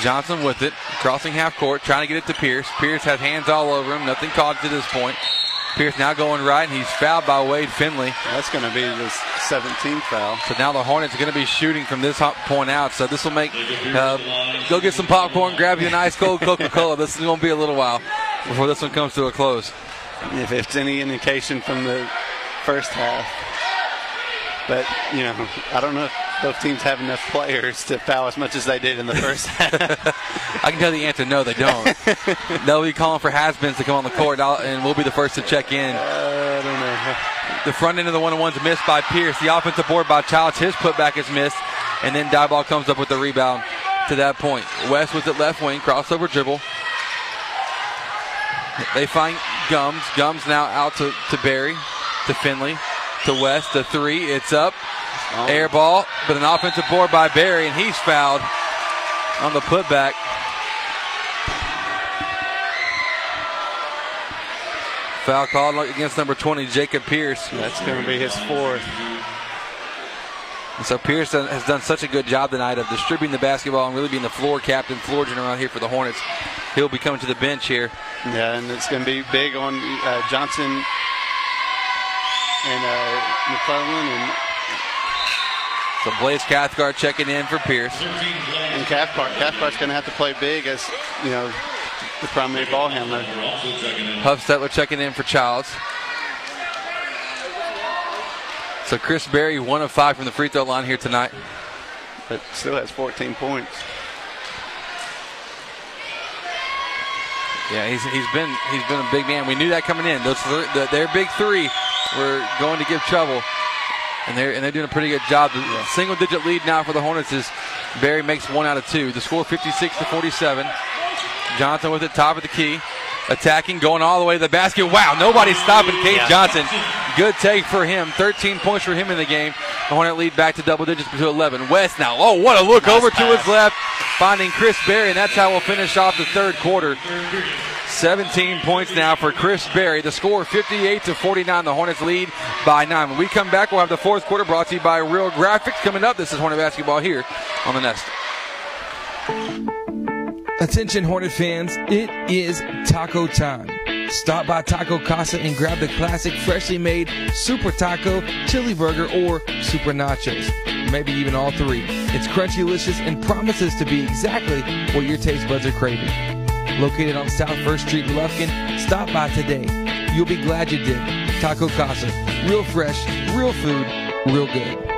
Johnson with it, crossing half court, trying to get it to Pierce. Pierce has hands all over him, nothing caught to this point. Pierce now going right, and he's fouled by Wade Finley. That's going to be his 17th foul. So now the Hornets are going to be shooting from this point out. So this will make uh, go get some popcorn, grab you a nice cold Coca-Cola. this is going to be a little while before this one comes to a close. If it's any indication from the first half, but you know, I don't know if both teams have enough players to foul as much as they did in the first half. I can tell the answer no, they don't. They'll be calling for has-beens to come on the court, and we'll be the first to check in. Uh, I don't know. The front end of the one-on-one's missed by Pierce. The offensive board by Childs. His putback is missed, and then Diboll comes up with the rebound to that point. West with it left wing, crossover dribble. They find Gums. Gums now out to, to Berry, to Finley to West. The three, it's up. Oh. Air ball, but an offensive board by Berry, and he's fouled on the putback. Foul called against number 20, Jacob Pierce. That's going to be his fourth. And so Pierce has done such a good job tonight of distributing the basketball and really being the floor captain, floor general out here for the Hornets. He'll be coming to the bench here. Yeah, and it's going to be big on uh, Johnson and uh, McClellan and so Blaze Cathcart checking in for Pierce. And Cathcart, Cathcart's going to have to play big as you know the primary ball handler. Huffstetler checking in for Childs. So Chris Berry, one of five from the free throw line here tonight. But still has 14 points. Yeah, he's, he's been he's been a big man. We knew that coming in. Those th- their big three were going to give trouble, and they're and they're doing a pretty good job. The yeah. single digit lead now for the Hornets is Berry makes one out of two. The score 56 to 47. Johnson with it top of the key, attacking, going all the way to the basket. Wow, nobody's stopping Cade yeah. Johnson. Good take for him. 13 points for him in the game. The Hornet lead back to double digits to 11. West now. Oh, what a look nice over pass. to his left, finding Chris Berry, and that's how we'll finish off the third quarter. 17 points now for Chris Berry. The score 58 to 49. The Hornets lead by nine. When we come back, we'll have the fourth quarter brought to you by Real Graphics coming up. This is Hornet basketball here on the Nest. Attention, Hornet fans! It is taco time. Stop by Taco Casa and grab the classic freshly made Super Taco, Chili Burger, or Super Nachos. Maybe even all three. It's crunchy, delicious, and promises to be exactly what your taste buds are craving located on South First Street in Lufkin. Stop by today. You'll be glad you did. Taco Casa. Real fresh, real food, real good.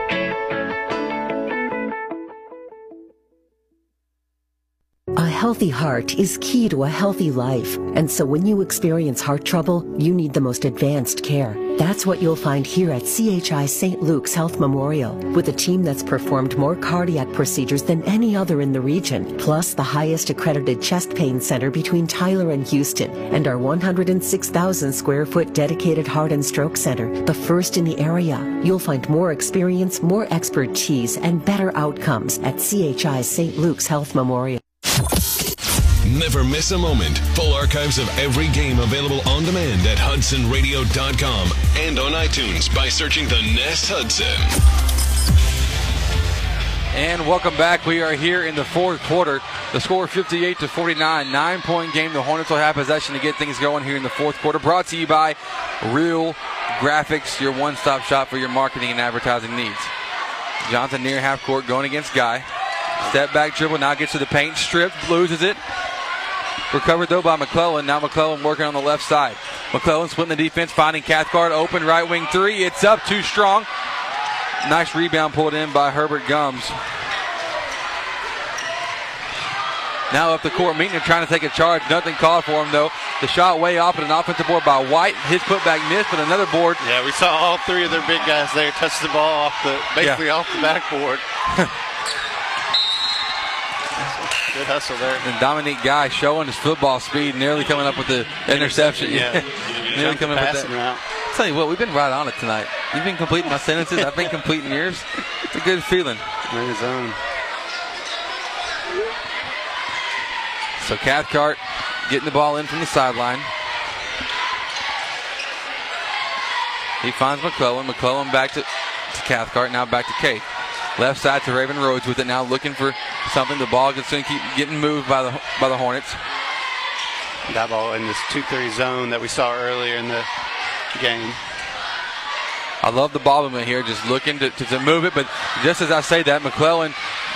Healthy heart is key to a healthy life. And so when you experience heart trouble, you need the most advanced care. That's what you'll find here at CHI St. Luke's Health Memorial, with a team that's performed more cardiac procedures than any other in the region, plus the highest accredited chest pain center between Tyler and Houston, and our 106,000 square foot dedicated heart and stroke center, the first in the area. You'll find more experience, more expertise, and better outcomes at CHI St. Luke's Health Memorial. Never miss a moment. Full archives of every game available on demand at HudsonRadio.com and on iTunes by searching the Nest Hudson. And welcome back. We are here in the fourth quarter. The score 58 to 49. Nine point game. The Hornets will have possession to get things going here in the fourth quarter. Brought to you by Real Graphics, your one stop shop for your marketing and advertising needs. Johnson near half court going against Guy. Step back dribble. Now gets to the paint. Stripped. Loses it. Recovered though by McClellan. Now McClellan working on the left side. McClellan splitting the defense, finding Cathcart open right wing three. It's up too strong. Nice rebound pulled in by Herbert Gums. Now up the court, Minkner trying to take a charge. Nothing called for him though. The shot way off, and an offensive board by White. His putback missed, but another board. Yeah, we saw all three of their big guys there touch the ball off the basically yeah. off the backboard. Good hustle there. And Dominique Guy showing his football speed, nearly coming up with the interception. Yeah, nearly coming up with that. Route. I'll tell you what, we've been right on it tonight. You've been completing my sentences. I've been completing yours. It's a good feeling. In his own. So Cathcart getting the ball in from the sideline. He finds McClellan. McClellan back to, to Cathcart. Now back to Cade. Left side Teraven Rhodes with it now looking for something. The ball gets going keep getting moved by the by the Hornets. That ball in this 2-3 zone that we saw earlier in the game. I love the ball movement here, just looking to, to, to, move it. But just as I say that, McClellan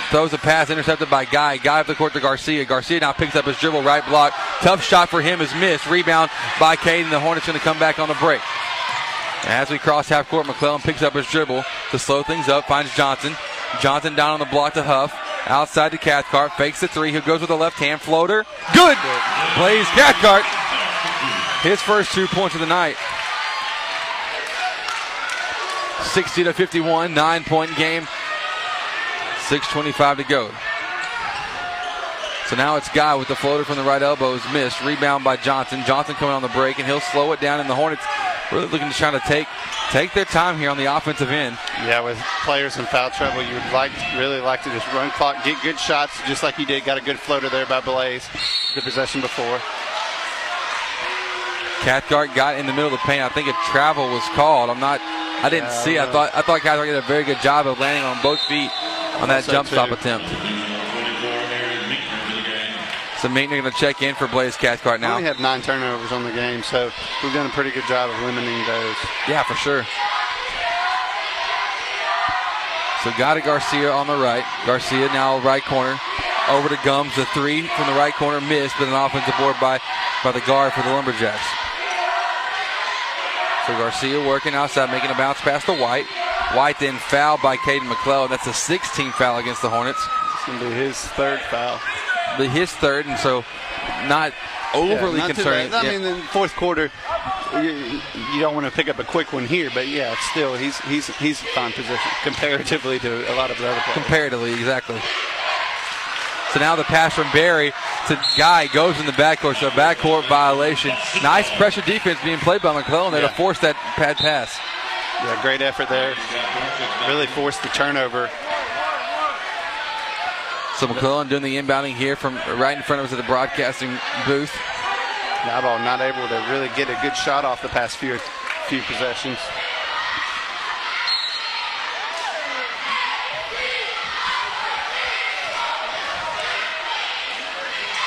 throws a pass intercepted by Guy. Guy up the court to Garcia. Garcia now picks up his dribble, right block. Tough shot for him is missed. Rebound by Caden. The Hornets going to come back on the break. As we cross half court, McClellan picks up his dribble to slow things up, finds Johnson. Johnson down on the block to Huff. Outside to Cathcart. Fakes the three. Who goes with a left hand floater? Good. Plays Cathcart. His first two points of the night. 60 to 51, nine point game. 6.25 to go. So now it's Guy with the floater from the right elbow is missed. Rebound by Johnson. Johnson coming on the break, and he'll slow it down. And the Hornets really looking to try to take take their time here on the offensive end. Yeah, with players in foul trouble, you would like really like to just run clock, get good shots, just like you did. Got a good floater there by Blaze, the possession before. Cathcart got in the middle of the paint. I think a travel was called. I'm not. I didn't yeah, see. I, I thought I thought Cathcart did a very good job of landing on both feet on that jump too. stop attempt. So Minkner going to check in for Blaze Cathcart now. We only have nine turnovers on the game, so we've done a pretty good job of limiting those. Yeah, for sure. So got it Garcia on the right. Garcia now right corner. Over to Gums, the three from the right corner missed, but an offensive board by, by the guard for the Lumberjacks. So Garcia working outside, making a bounce pass to White. White then fouled by Caden McClellan. That's a 16 foul against the Hornets. It's going to be his third foul his third, and so not overly yeah, not concerned. I yeah. mean, in the fourth quarter, you, you, don't want to pick up a quick one here, but yeah, still he's he's he's fine position comparatively to a lot of the other players. Comparatively, exactly. So now the pass from Berry to Guy goes in the backcourt, so backcourt violation. Nice pressure defense being played by McClellan there yeah. to force that pad pass. Yeah, great effort there. Really forced the turnover so McClellan doing the inbounding here from right in front of us at the broadcasting booth. Nabal not able to really get a good shot off the past few few possessions.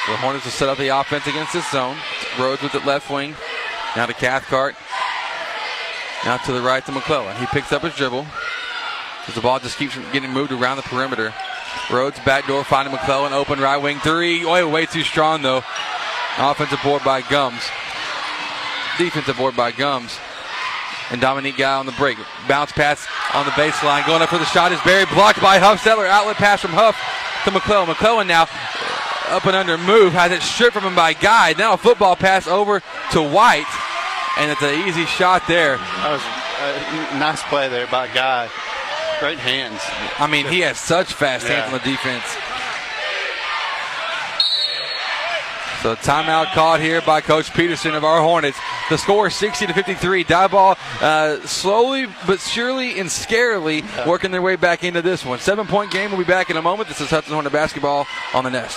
The Hornets will set up the offense against this zone. Rhodes with it left wing. Now to Cathcart. Now to the right to McClellan. He picks up his dribble. As the ball just keeps getting moved around the perimeter. Rhodes back door finding McClellan open right wing three. Oh, way too strong though. Offensive board by Gums. Defensive board by Gums. And Dominique Guy on the break. Bounce pass on the baseline. Going up for the shot is Berry blocked by Huffstetler. Outlet pass from Huff to McClellan. McClellan now Up and under move. Has it stripped from him by Guy. Now a football pass over to White. And it's an easy shot there. That was a nice play there by Guy. Great hands. I mean, he has such fast Yeah. hands on the defense. So timeout called here by Coach Peterson of our Hornets. The score is 60 to 53. Diboll uh, slowly but surely and scarily working their way back into this one. Seven point game. We'll be back in a moment. This is Hudson Hornet basketball on the Nest.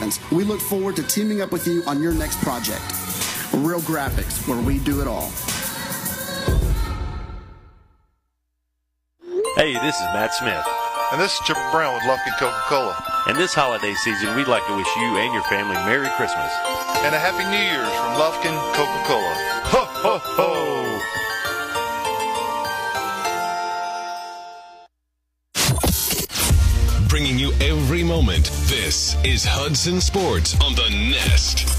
We look forward to teaming up with you on your next project. Real Graphics, where we do it all. Hey, this is Matt Smith. And this is Chipper Brown with Lufkin Coca-Cola. And this holiday season, we'd like to wish you and your family Merry Christmas. And a Happy New Year's from Lufkin Coca-Cola. Ho, ho, ho! Bringing you every moment. This is Hudson Sports on the Nest.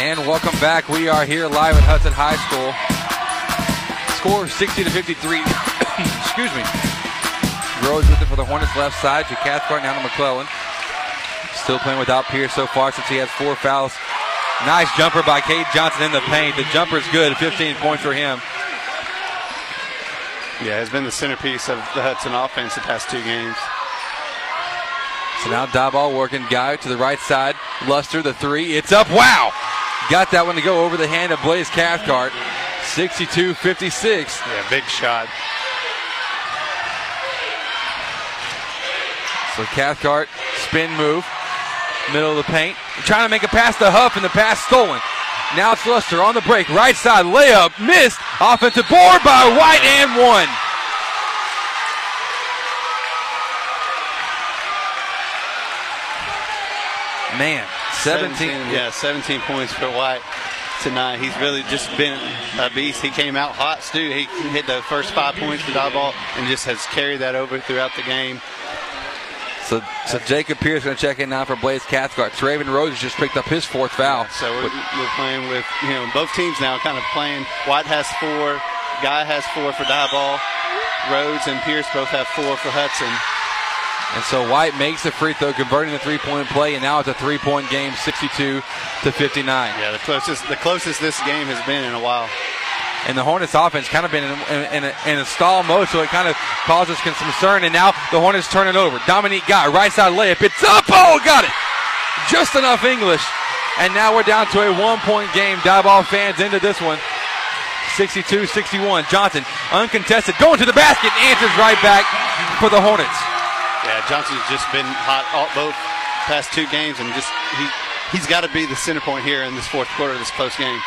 And welcome back. We are here live at Hudson High School. Score 60 to 53. Excuse me. Rhodes with it for the Hornets left side to Cathcart now to McClellan. Still playing without Pierce so far since he has four fouls. Nice jumper by Cade Johnson in the paint. The jumper's good. 15 points for him. Yeah, has been the centerpiece of the Hudson offense the past two games. So now Diboll working. Guy to the right side. Luster, the three. It's up. Wow. Got that one to go over the hand of Blaze Cathcart. 62 56. Yeah, big shot. So Cathcart, spin move, middle of the paint. Trying to make a pass to Huff, and the pass stolen. Now it's Luster on the break. Right side layup, missed. Offensive board by White and one. Man, 17. Yeah, 17 points for White tonight. He's really just been a beast. He came out hot, Stu. He hit the first five points for Diboll and just has carried that over throughout the game. So, so Jacob Pierce going to check in now for Blaze Cathcart. Teraven Rhodes just picked up his fourth foul. So we're, we're playing with, you know, both teams now kind of playing. White has four, Guy has four for Diboll. Rhodes and Pierce both have four for Hudson. And so White makes the free throw, converting the three-point play, and now it's a three-point game, 62 to 59. Yeah, the closest the closest this game has been in a while. And the Hornets offense kind of been in, in, in, a, in a stall mode, so it kind of causes concern. And now the Hornets turn it over. Dominique got right side layup. It's up. Oh, got it. Just enough English. And now we're down to a one-point game. Diboll fans into this one. 62-61. Johnson, uncontested, going to the basket, and answers right back for the Hornets. Yeah, Johnson's just been hot all, both past two games, and just he he's got to be the center point here in this fourth quarter of this close game.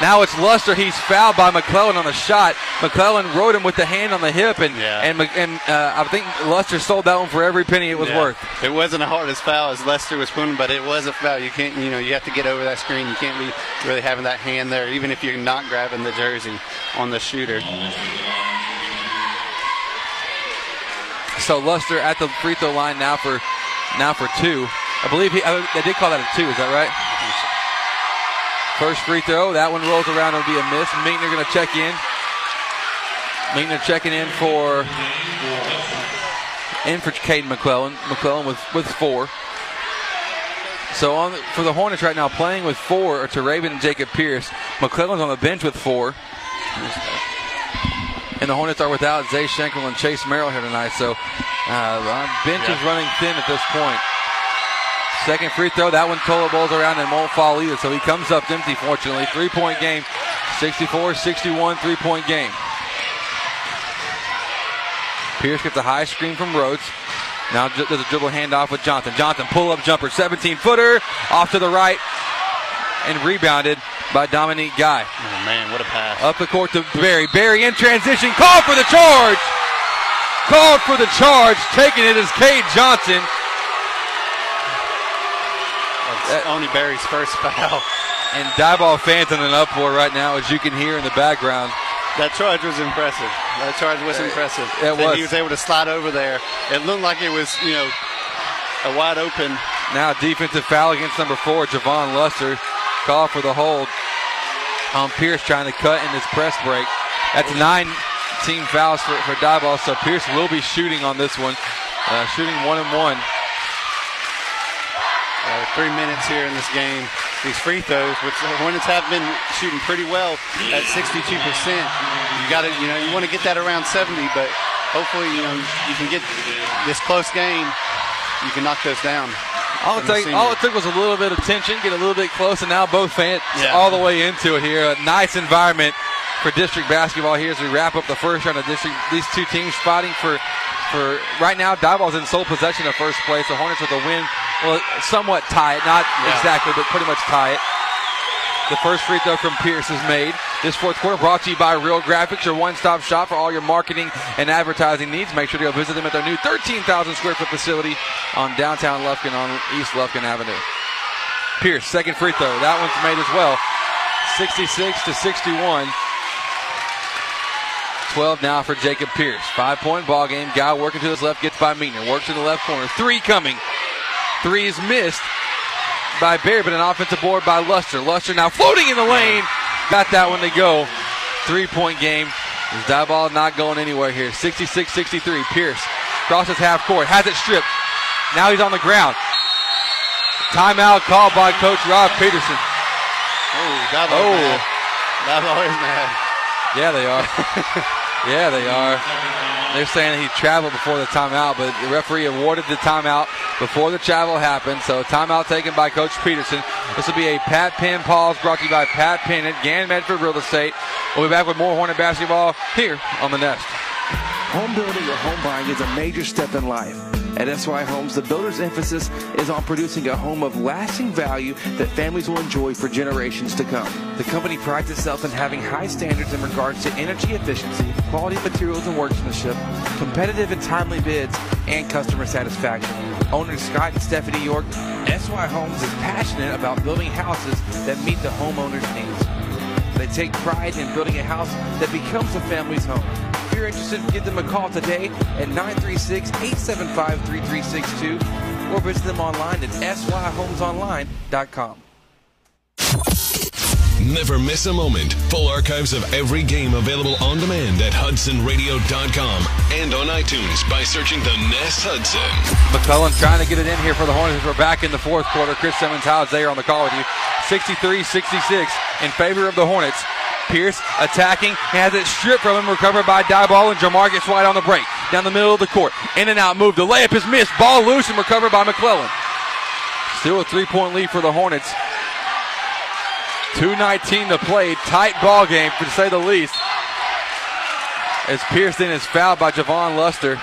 Now it's Luster. He's fouled by McClellan on the shot. McClellan rode him with the hand on the hip, and and, and uh, I think Luster sold that one for every penny it was Yeah. worth. It wasn't a hardest foul as Luster was putting, but it was a foul. You can't, you know, you have to get over that screen. You can't be really having that hand there, even if you're not grabbing the jersey on the shooter. So Luster at the free throw line now for now for two. I believe he. I, I did call that a two. Is that right? First free throw. That one rolls around. It'll be a miss. Minkner going to check in. Minkner checking in for in for Caden McClellan. McClellan with with four. So on the, for the Hornets right now, playing with four are Teraven and Jacob Pierce. McClellan's on the bench with four. And the Hornets are without Zay Schenkel and Chase Merrill here tonight. So uh, bench is running thin at this point. Second free throw, that one Tola bowls around and won't fall either. So he comes up empty, fortunately. Three point game, 64 61, three point game. Pierce gets a high screen from Rhodes. Now does a dribble handoff with Johnson. Johnson pull up jumper, 17 footer, off to the right, and rebounded by Dominique Guy. Oh man, what a pass! Up the court to Berry. Berry in transition. Call for the charge. called for the charge. Taking it is Cade Johnson. That's only Berry's first foul. And Diboll fans in an uproar right now, as you can hear in the background. That charge was impressive. That charge was impressive. it was. He was able to slide over there. It looked like it was, you know, a wide open. Now defensive foul against number four, Javon Luster. Call for the hold on Pierce trying to cut in this press break. That's nine team fouls for, for ball. so Pierce will be shooting on this one. Uh, shooting one and one. Uh, three minutes here in this game. These free throws, which the Hornets have been shooting pretty well at 62%. You got to, you know, you want to get that around 70, but hopefully, you know, you can get this close game. You can knock those down. All it, take, all it took was a little bit of tension, get a little bit close, and now both fans Yeah. all the way into it here. A nice environment for district basketball here as we wrap up the first round of district. These two teams fighting for, for right now, Diboll's in sole possession of first place. The Hornets with a win, well, somewhat tie it, not Yeah. exactly, but pretty much tie it. The first free throw from Pierce is made. This fourth quarter brought to you by Real Graphics, your one-stop shop for all your marketing and advertising needs. Make sure to go visit them at their new 13,000 square foot facility on downtown Lufkin on East Lufkin Avenue. Pierce, second free throw. That one's made as well. 66 to 61. 12 now for Jacob Pierce. Five point ball game. Guy working to his left, gets by Minkner. Works to the left corner. Three coming. Three is missed by Berry, but an offensive board by Luster. Luster now floating in the lane. Got that one to go. Three point game. His Diboll not going anywhere here. 66 63. Pierce crosses half court. Has it stripped. Now he's on the ground. Timeout called by Coach Rob Peterson. Oh, Diboll Oh. mad. Diboll is mad. Yeah, they are. yeah, they are. They're saying he traveled before the timeout, but the referee awarded the timeout before the travel happened. So timeout taken by Coach Peterson. This will be a Pat Penn pause brought to you by Pat Penn at Gann Medford Real Estate. We'll be back with more Hornet basketball here on the Nest. Home building or home buying is a major step in life. At SY Homes, the builder's emphasis is on producing a home of lasting value that families will enjoy for generations to come. The company prides itself in having high standards in regards to energy efficiency, quality materials and workmanship, competitive and timely bids, and customer satisfaction. Owners Scott and Stephanie York, SY Homes is passionate about building houses that meet the homeowner's needs. They take pride in building a house that becomes a family's home. If you're interested, give them a call today at 936-875-3362 or visit them online at syhomesonline.com. Never miss a moment. Full archives of every game available on demand at HudsonRadio.com and on iTunes by searching the Nest Hudson. McClellan trying to get it in here for the Hornets we're back in the fourth quarter. Chris Simmons, how's there on the call with you? 63-66 in favor of the Hornets. Pierce attacking, has it stripped from him, recovered by Diboll and Jamarcus White on the break. Down the middle of the court. In and out move. The layup is missed. Ball loose and recovered by McClellan. Still a three-point lead for the Hornets. 2.19 to play. Tight ball game, to say the least. As Pearson is fouled by Javon Luster.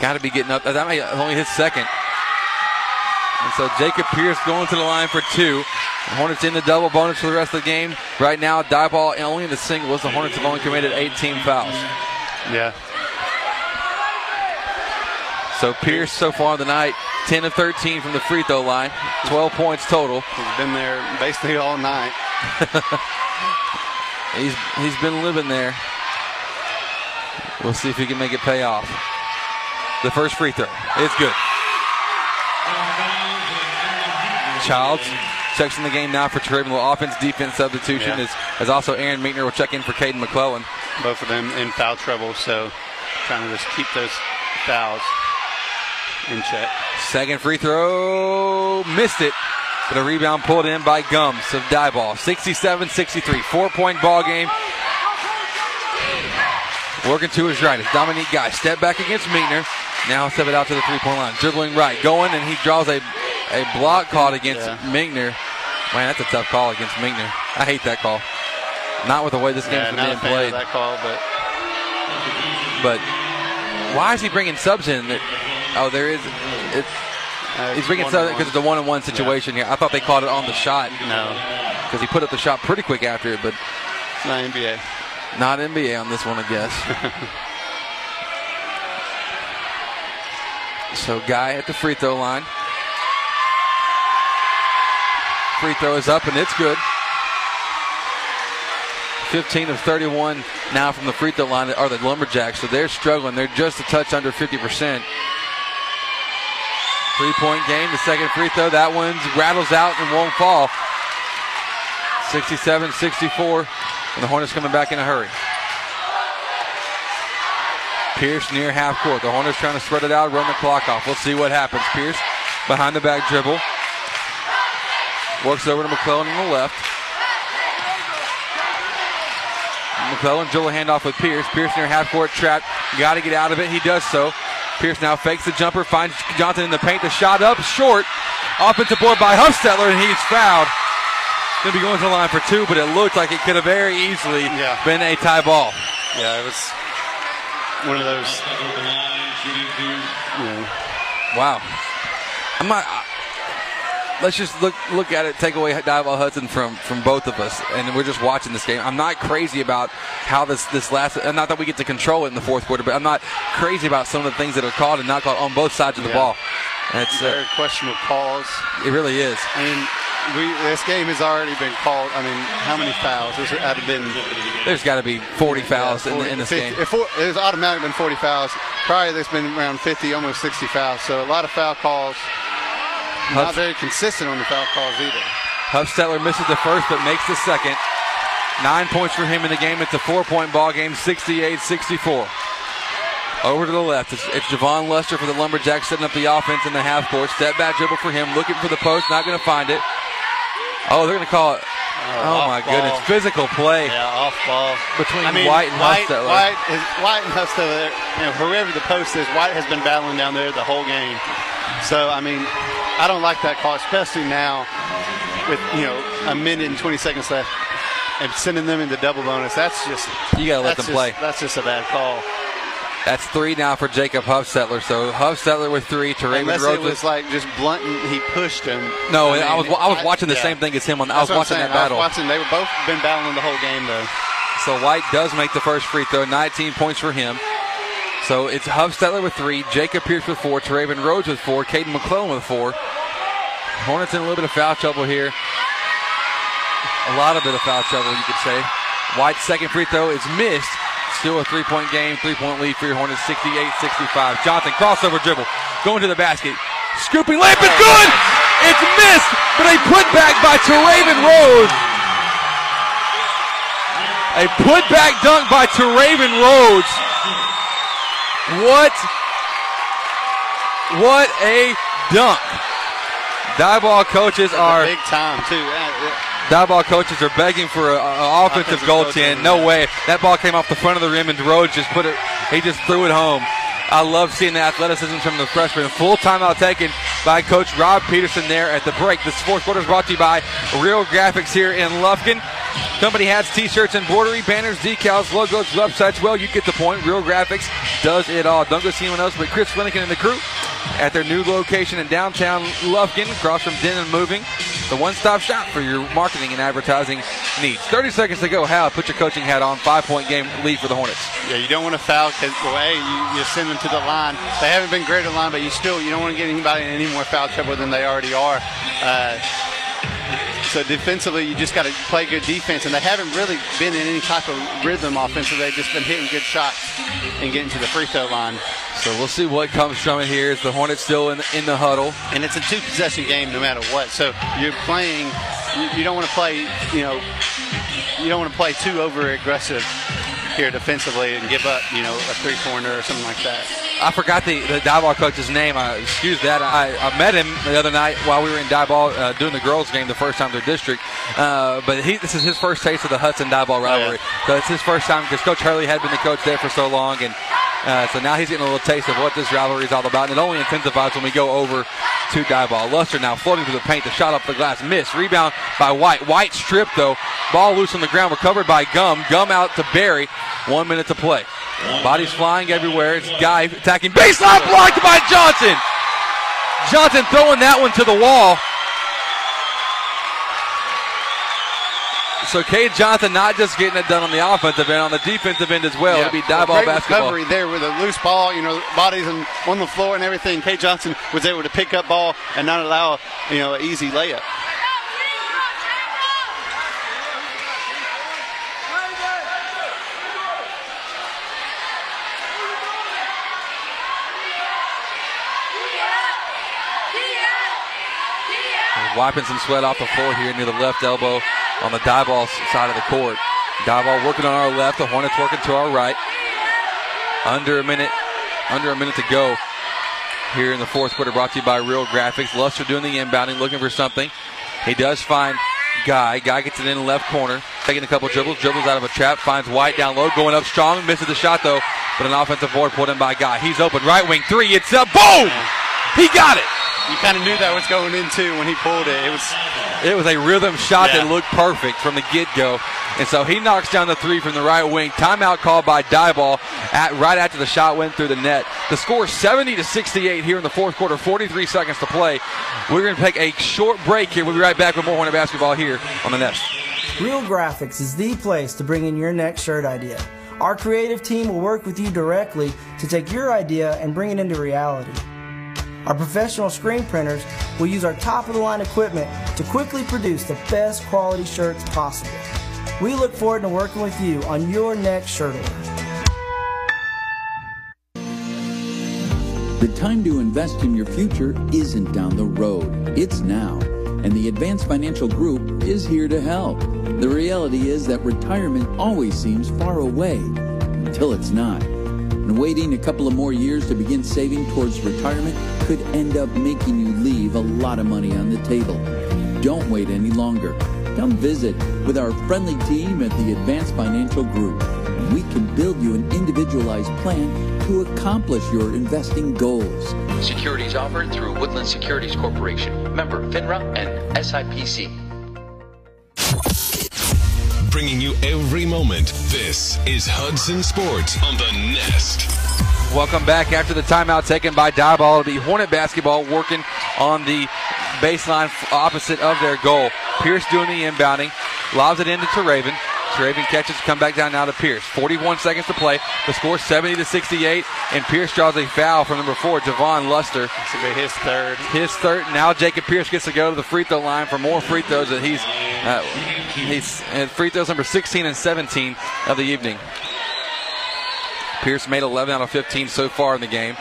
Got to be getting up. That may only his second. And so Jacob Pierce going to the line for two. Hornets in the double bonus for the rest of the game. Right now, Diboll only in the singles. The Hornets have only committed 18 fouls. Yeah. So Pierce so far the night, 10 of 13 from the free throw line, 12 points total. He's been there basically all night. He's he's been living there. We'll see if he can make it pay off. The first free throw. It's good. Childs checks in the game now for Tribune. Offense defense substitution Yeah. is as also Aaron Minkner will check in for Caden McClellan. Both of them in foul trouble, so trying to just keep those fouls in check. Second free throw, missed it. But a rebound pulled in by Gums of Diboll. 67 63. Four point ball game. Working to his right. It's Dominique Guy. Step back against Minkner. Now step it out to the three point line. Dribbling right. Going, and he draws a, a block called against Yeah. Minkner. Man, that's a tough call against Minkner. I hate that call. Not with the way this game's Yeah, been being played. that call, but But why is he bringing subs in? That- Oh, there is. It's. Uh, he's bringing subs because it's a one-on-one situation here. I thought they called it on the shot. No, because he put up the shot pretty quick after it. But it's not NBA. Not NBA on this one, I guess. so, Guy at the free throw line. Free throw is up and it's good. 15 of 31 now from the free throw line are the Lumberjacks, so they're struggling. They're just a touch under 50%. Three point game, the second free throw. That one rattles out and won't fall. 67 64, and the Hornets coming back in a hurry. Pierce near half court. The Hornets trying to spread it out, run the clock off. We'll see what happens. Pierce behind the back dribble. Works over to McClellan on the left. McClellan dribble handoff with Pierce. Pierce near half court trap. Got to get out of it. He does so. Pierce now fakes the jumper, finds Johnson in the paint. The shot up short. Offensive board by Huffstetler, and he's fouled. Going to be going to the line for two, but it looked like it could have very easily Yeah. been a tie ball. Yeah, it was one of those. Know, Wow. I'm not. Let's just look look at it. Take away Diboll Hudson from from both of us, and we're just watching this game. I'm not crazy about how this this last. Not that we get to control it in the fourth quarter, but I'm not crazy about some of the things that are called and not called on both sides of the Yeah. ball. And it's uh, very questionable calls. it really is. I mean, we this game has already been called. I mean, how many fouls? There's to been. There's got to be 40 fouls in, 40 in this 50 game. If there's automatically been 40 fouls. Probably there's been around 50, almost 60 fouls. So a lot of foul calls. Not Huff- very consistent on the foul calls either. Huffstetler misses the first, but makes the second. Nine points for him in the game. It's a four-point ball game, 68-64. Over to the left, it's, it's Javon Luster for the Lumberjacks setting up the offense in the half court. Step back dribble for him, looking for the post, not going to find it. Oh, they're going to call it. Oh, oh off my ball. goodness, physical play Yeah, off ball between I mean, White and White, Huffstetler. White, is, White and Huffstetler, you know, whoever the post is, White has been battling down there the whole game. So, I mean, I don't like that call, especially now with, you know, a minute and 20 seconds left and sending them into double bonus. That's just. You gotta let them just- play. That's just a bad call. That's three now for Jacob Huffstetler. So Huffstetler with three to Raymond Unless Rhodes. it was like just blunt and he pushed him. No, mean, I was I was watching the same thing as him. On I was watching that battle. I was watching. They were both been battling the whole game though. So White does make the first free throw, 19 points for him. So it's Huffstetler with three, Jacob Pierce with four, Teraven Rhodes with four, Caden McClellan with four. Hornets in a little bit of foul trouble here. A lot of bit of foul trouble, you could say. White's second free throw is missed. Still a three-point game, three-point lead for your Hornets, 68-65. Johnson crossover dribble, going to the basket, scooping layup is good. It's missed, but a putback by Teraven Rhodes. A putback dunk by Teraven Rhodes. What? What a dunk. Diboll coaches are big time too. Diboll coaches are begging for an offensive, goaltend. goaltend, No yeah. way. That ball came off the front of the rim and Rhodes just put it. He just threw it home. I love seeing the athleticism from the freshman. Full timeout taken by Coach Rob Peterson there at the break. This fourth quarter is brought to you by Real Graphics here in Lufkin. Company hats, t-shirts, and embroidery, banners, decals, logos, websites. Well, you get the point. Real Graphics does it all. Don't go see anyone else but Chris Flanagan and the crew at their new location in downtown Lufkin, across from Denon Moving. The one-stop shop for your marketing and advertising needs. 30 seconds to go. Hal, put your coaching hat on. Five-point game lead for the Hornets. Yeah, you don't want to foul because well, hey, you, you send them to the line. They haven't been great at line, but you still you don't want to get anybody in any more foul trouble than they already are. Uh, so defensively, you just got to play good defense, and they haven't really been in any type of rhythm offensively. They've just been hitting good shots and getting to the free throw line. So we'll see what comes from it here. Is the Hornets still in, in the huddle? And it's a two possession game no matter what. So you're playing, you, you don't want to play, you know, you don't want to play too over aggressive here defensively and give up, you know, a three pointer or something like that. I forgot the, the Diboll coach's name. I, excuse that. I, I met him the other night while we were in Diboll uh, doing the girls game, the first time their district. Uh, but he, this is his first taste of the Hudson Diboll rivalry. So it's his first time because Coach Hurley had been the coach there for so long, and uh, so now he's getting a little taste of what this rivalry is all about. And it only intensifies when we go over to Diboll. Luster now floating through the paint. The shot off the glass, miss. Rebound by White. White stripped though. Ball loose on the ground, recovered by Gum. Gum out to Berry. One minute to play. Bodies flying everywhere. It's Guy attacking. Baseline blocked by Johnson. Johnson throwing that one to the wall. So Cade Johnson not just getting it done on the offensive end, on the defensive end as well. Yeah, It'll be Diboll great basketball. recovery there with a loose ball, you know, bodies and on the floor and everything. Cade Johnson was able to pick up ball and not allow, you know, an easy layup. Wiping some sweat off the floor here near the left elbow on the Diboll side of the court. Diboll working on our left, the Hornets working to our right. Under a minute, under a minute to go here in the fourth quarter. Brought to you by Real Graphics. Luster doing the inbounding, looking for something. He does find Guy. Guy gets it in the left corner, taking a couple dribbles, dribbles out of a trap, finds White down low, going up strong, misses the shot though, but an offensive board pulled in by Guy. He's open, right wing three. It's a boom! He got it. You kind of knew that was going in too when he pulled it. It was It was a rhythm shot Yeah. that looked perfect from the get go. And so he knocks down the three from the right wing. Timeout called by Diboll at right after the shot went through the net. The score is 70 to 68 here in the fourth quarter, 43 seconds to play. We're going to take a short break here. We'll be right back with more Hornet basketball here on the Nest. Real Graphics is the place to bring in your next shirt idea. Our creative team will work with you directly to take your idea and bring it into reality. Our professional screen printers will use our top of the line equipment to quickly produce the best quality shirts possible. We look forward to working with you on your next shirt order. The time to invest in your future isn't down the road, it's now. And the Advanced Financial Group is here to help. The reality is that retirement always seems far away until it's not. And waiting a couple of more years to begin saving towards retirement could end up making you leave a lot of money on the table. Don't wait any longer. Come visit with our friendly team at the Advanced Financial Group. We can build you an individualized plan to accomplish your investing goals. Securities offered through Woodland Securities Corporation, member FINRA and SIPC. Bringing you every moment. This is Hudson Sports on the Nest. Welcome back after the timeout taken by Diboll. It'll be Hornet basketball working on the baseline opposite of their goal. Pierce doing the inbounding, lobs it into Raven. Raven catches, come back down now to Pierce. 41 seconds to play. The score 70 to 68, and Pierce draws a foul from number four, Javon Luster. This will be his third. His third. Now Jacob Pierce gets to go to the free throw line for more free throws that he's uh, he's uh, free throws number 16 and 17 of the evening. Pierce made 11 out of 15 so far in the game.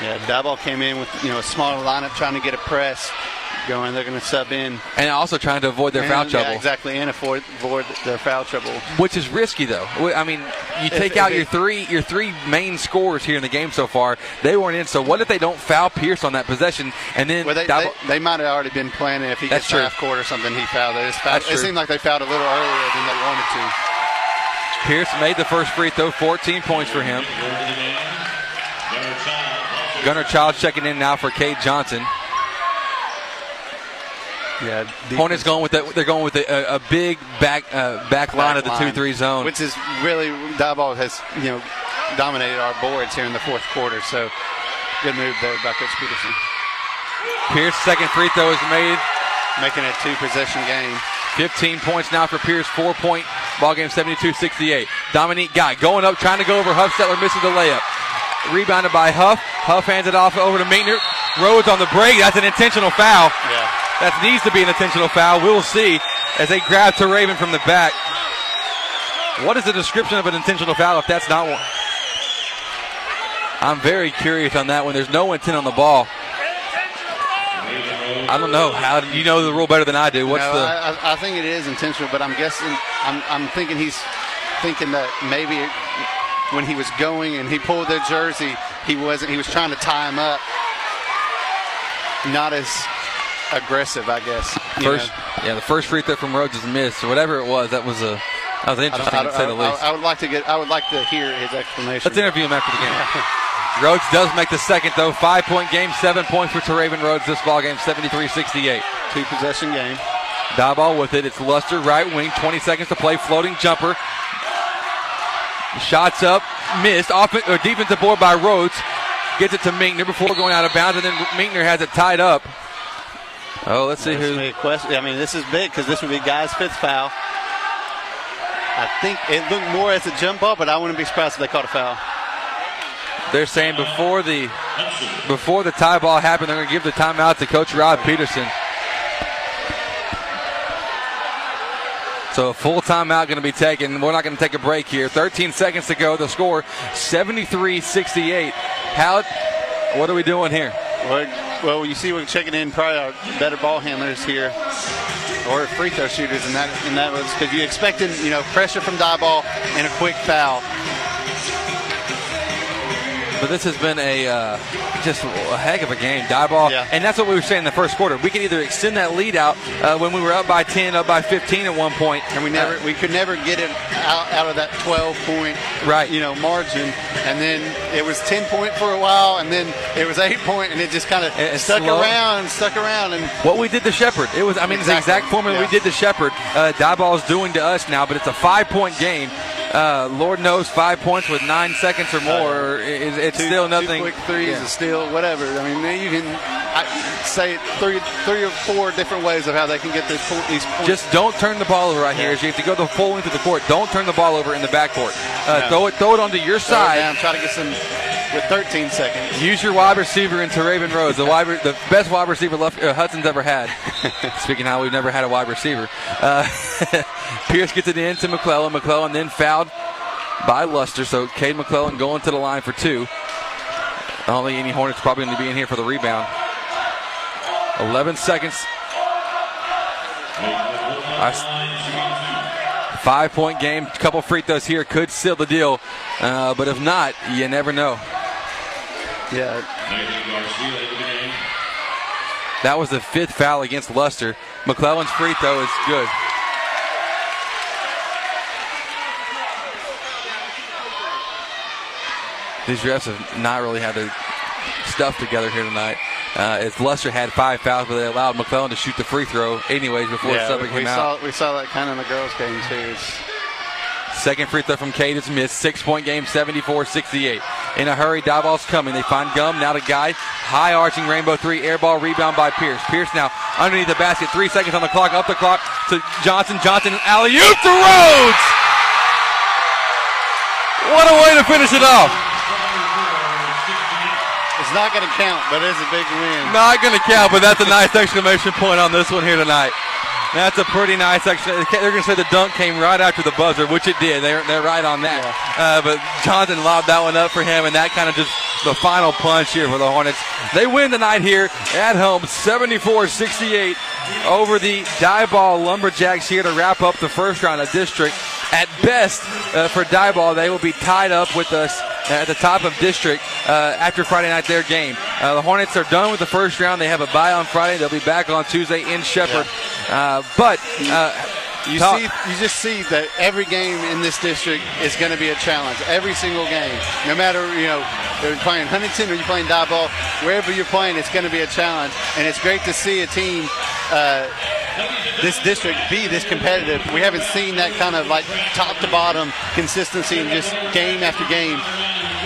Yeah, Diboll came in with you know a smaller lineup trying to get a press going. They're going to sub in And also trying to avoid their foul trouble. Yeah, exactly, and avoid, avoid their foul trouble. Which is risky, though. I mean, you take if out it- your three your three main scores here in the game so far. They weren't in. So what if they don't foul Pierce on that possession, and then Well, they, they, they might have already been planning if he gets true. half court or something, he fouled. Just fouled. It seemed like they fouled a little earlier than they wanted to. Pierce made the first free throw, 14 points for him. Gunnar Child checking in now for Cade Johnson. Yeah, Hornets going with the, they're going with a, a, a big back uh, back line of the two three zone. which is really Diboll has you know dominated our boards here in the fourth quarter. So good move there by Coach Peterson, Pierce second free throw is made. making it a two possession game. 15 points now for Pierce, four point ball game 72 68. Dominique Guy going up, trying to go over Huff. Settler misses the layup. Rebounded by Huff. Huff hands it off over to Minkner. Rhodes on the break. That's an intentional foul. Yeah. That needs to be an intentional foul. We'll see as they grab to Raven from the back. What is the description of an intentional foul if that's not one? I'm very curious on that one. There's no intent on the ball. I don't know. How you know the rule better than I do? What's no, the I, I- think it is intentional, but I'm guessing I'm, I'm thinking he's thinking that maybe when he was going and he pulled their jersey, he wasn't. He was trying to tie him up, not as aggressive, I guess. First, know. yeah, the first free throw from Rhodes is missed. Whatever it was, that was a that was interesting don't- to I, say the least. I would like to get. I would like to hear his explanation. Let's interview him after the game. Rhodes does make the second though. Five point game, seven points for Teraven Rhodes this ball game, 73-68. Two possession game. Diboll with it. It's Luster, right wing, 20 seconds to play. Floating jumper. Shots up, missed. Off uh, or defensive board by Rhodes. Gets it to Minkner before going out of bounds, and then Minkner has it tied up. Oh, let's see who. would be a question. I mean, this is big because this would be Guy's fifth foul. I think it looked more as a jump ball, but I wouldn't be surprised if they caught a foul. They're saying before the before the tie ball happened, they're going to give the timeout to Coach Rob Peterson. So a full timeout going to be taken. We're not going to take a break here. 13 seconds to go. The score 73-68. How? What are we doing here? Well, you see, we're checking in probably our better ball handlers here, or free throw shooters, and that and that was because you expected you know pressure from die ball and a quick foul. But this has been a uh, just a heck of a game, die ball, Yeah. and that's what we were saying in the first quarter. We could either extend that lead out uh, when we were up by 10, up by 15 at one point, and we never we could never get it out, out of that 12 point right you know margin and then it was 10 point for a while and then it was 8 point and it just kind of stuck slow. around stuck around and What we did to Shepherd, it was I mean it's the exact formula yeah. we did to Shepherd. Uh, Diboll is doing to us now, but it's a five point game. Uh, Lord knows five points with nine seconds or more, is it's two, still nothing. two quick threes Yeah. is still whatever I mean you can I, say three three or four different ways of how they can get these points Just don't turn the ball over right here. As you have to go the full length of the court. Don't turn the ball over in the backcourt. Uh, No. Throw it, throw it onto your Throw side. down, try to get some with 13 seconds Use your wide receiver into Raven Rhodes, the wide, the best wide receiver left, uh, Hudson's ever had. Speaking of how we've never had a wide receiver, uh, Pierce gets it in to McClellan. McClellan then fouled by Luster, so Cade McClellan going to the line for two. Think any Hornets probably going to be in here for the rebound. 11 seconds. Five point game, couple free throws here could seal the deal, uh, but if not, you never know. Yeah. That was the fifth foul against Luster. McClellan's free throw is good. These refs have not really had their stuff together here tonight. Uh, as Luster had five fouls, but they allowed McClellan to shoot the free throw anyways before yeah, we, him we out. saw we saw that kind of in the girls game too It's- Second free throw from Cade is missed. Six point game, 74 68. In a hurry, Diboll's coming. They find Gum, now to Guy. High arching rainbow three, air ball rebound by Pierce. Pierce now underneath the basket. Three seconds on the clock, up the clock to Johnson. Johnson, alley oop to Rhodes! What a way to finish it off. it's not going to count but it's a big win Not going to count, but that's a nice exclamation point on this one here tonight. That's a pretty nice exclamation. They're going to say the dunk came right after the buzzer, which it did. They're, they're right on that. Uh, but Johnson lobbed that one up for him, and that kind of just the final punch here for the Hornets. They win tonight here at home, 74-68 over the Diboll Lumberjacks here to wrap up the first round of district. At best, uh, for Diboll, they will be tied up with us at the top of district uh, after Friday night their game. Uh, the Hornets are done with the first round. They have a bye on Friday. They'll be back on Tuesday in Shepherd. Uh, but uh, You talk- see, you just see that every game in this district is going to be a challenge. Every single game, no matter you know, you're playing Huntington or you're playing Diboll, wherever you're playing, it's going to be a challenge. And it's great to see a team, uh, this district, be this competitive. We haven't seen that kind of like top to bottom consistency in just game after game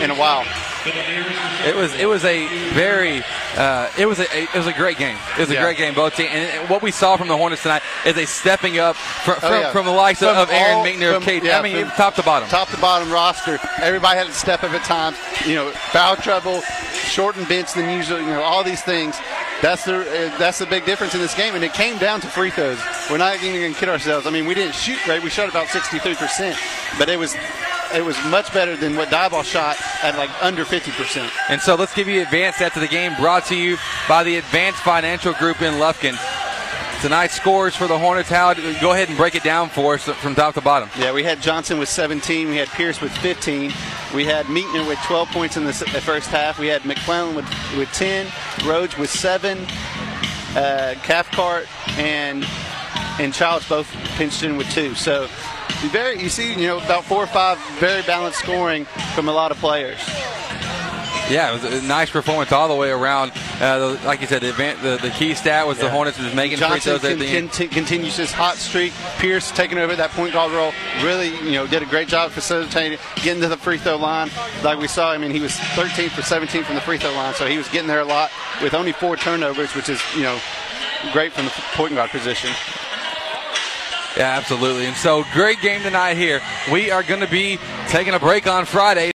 in a while. It was it was a very uh, it was a it was a great game. It was a Yeah. great game both teams. And what we saw from the Hornets tonight is a stepping up from, Oh, from, yeah. from the likes of, From of Aaron Minkner, of Cade. yeah, I mean, from top to bottom. top to bottom roster. Everybody had to step up at times. You know, foul trouble, shortened bench than usual. You know, all these things. That's the uh, that's the big difference in this game, and it came down to free throws. We're not even going to kid ourselves. I mean, we didn't shoot great. We shot about 63 percent, but it was it was much better than what Diboll shot at like under 50 percent. And so let's give you advanced of the game brought to you by the Advanced Financial Group in Lufkin. Tonight's scores for the Hornets. Howard, go ahead and break it down for us from top to bottom. Yeah, we had Johnson with 17. We had Pierce with 15. We had Minkner with 12 points in the, first half. We had McClellan with, with 10. Rhodes with 7. Uh, Cathcart and and Childs both pinched in with 2. So very you see, you know, about four or five very balanced scoring from a lot of players. Yeah, it was a nice performance all the way around. Uh, the, like you said, the, event, the the key stat was the Hornets was making free Johnson throws at the end. conti- continues his hot streak. Pierce taking over that point guard role. Really, you know, did a great job facilitating, getting to the free throw line. Like we saw, I mean, he was 13 for 17 from the free throw line, so he was getting there a lot with only four turnovers, which is, you know, great from the point guard position. Yeah, absolutely. And so, great game tonight here. We are going to be taking a break on Friday.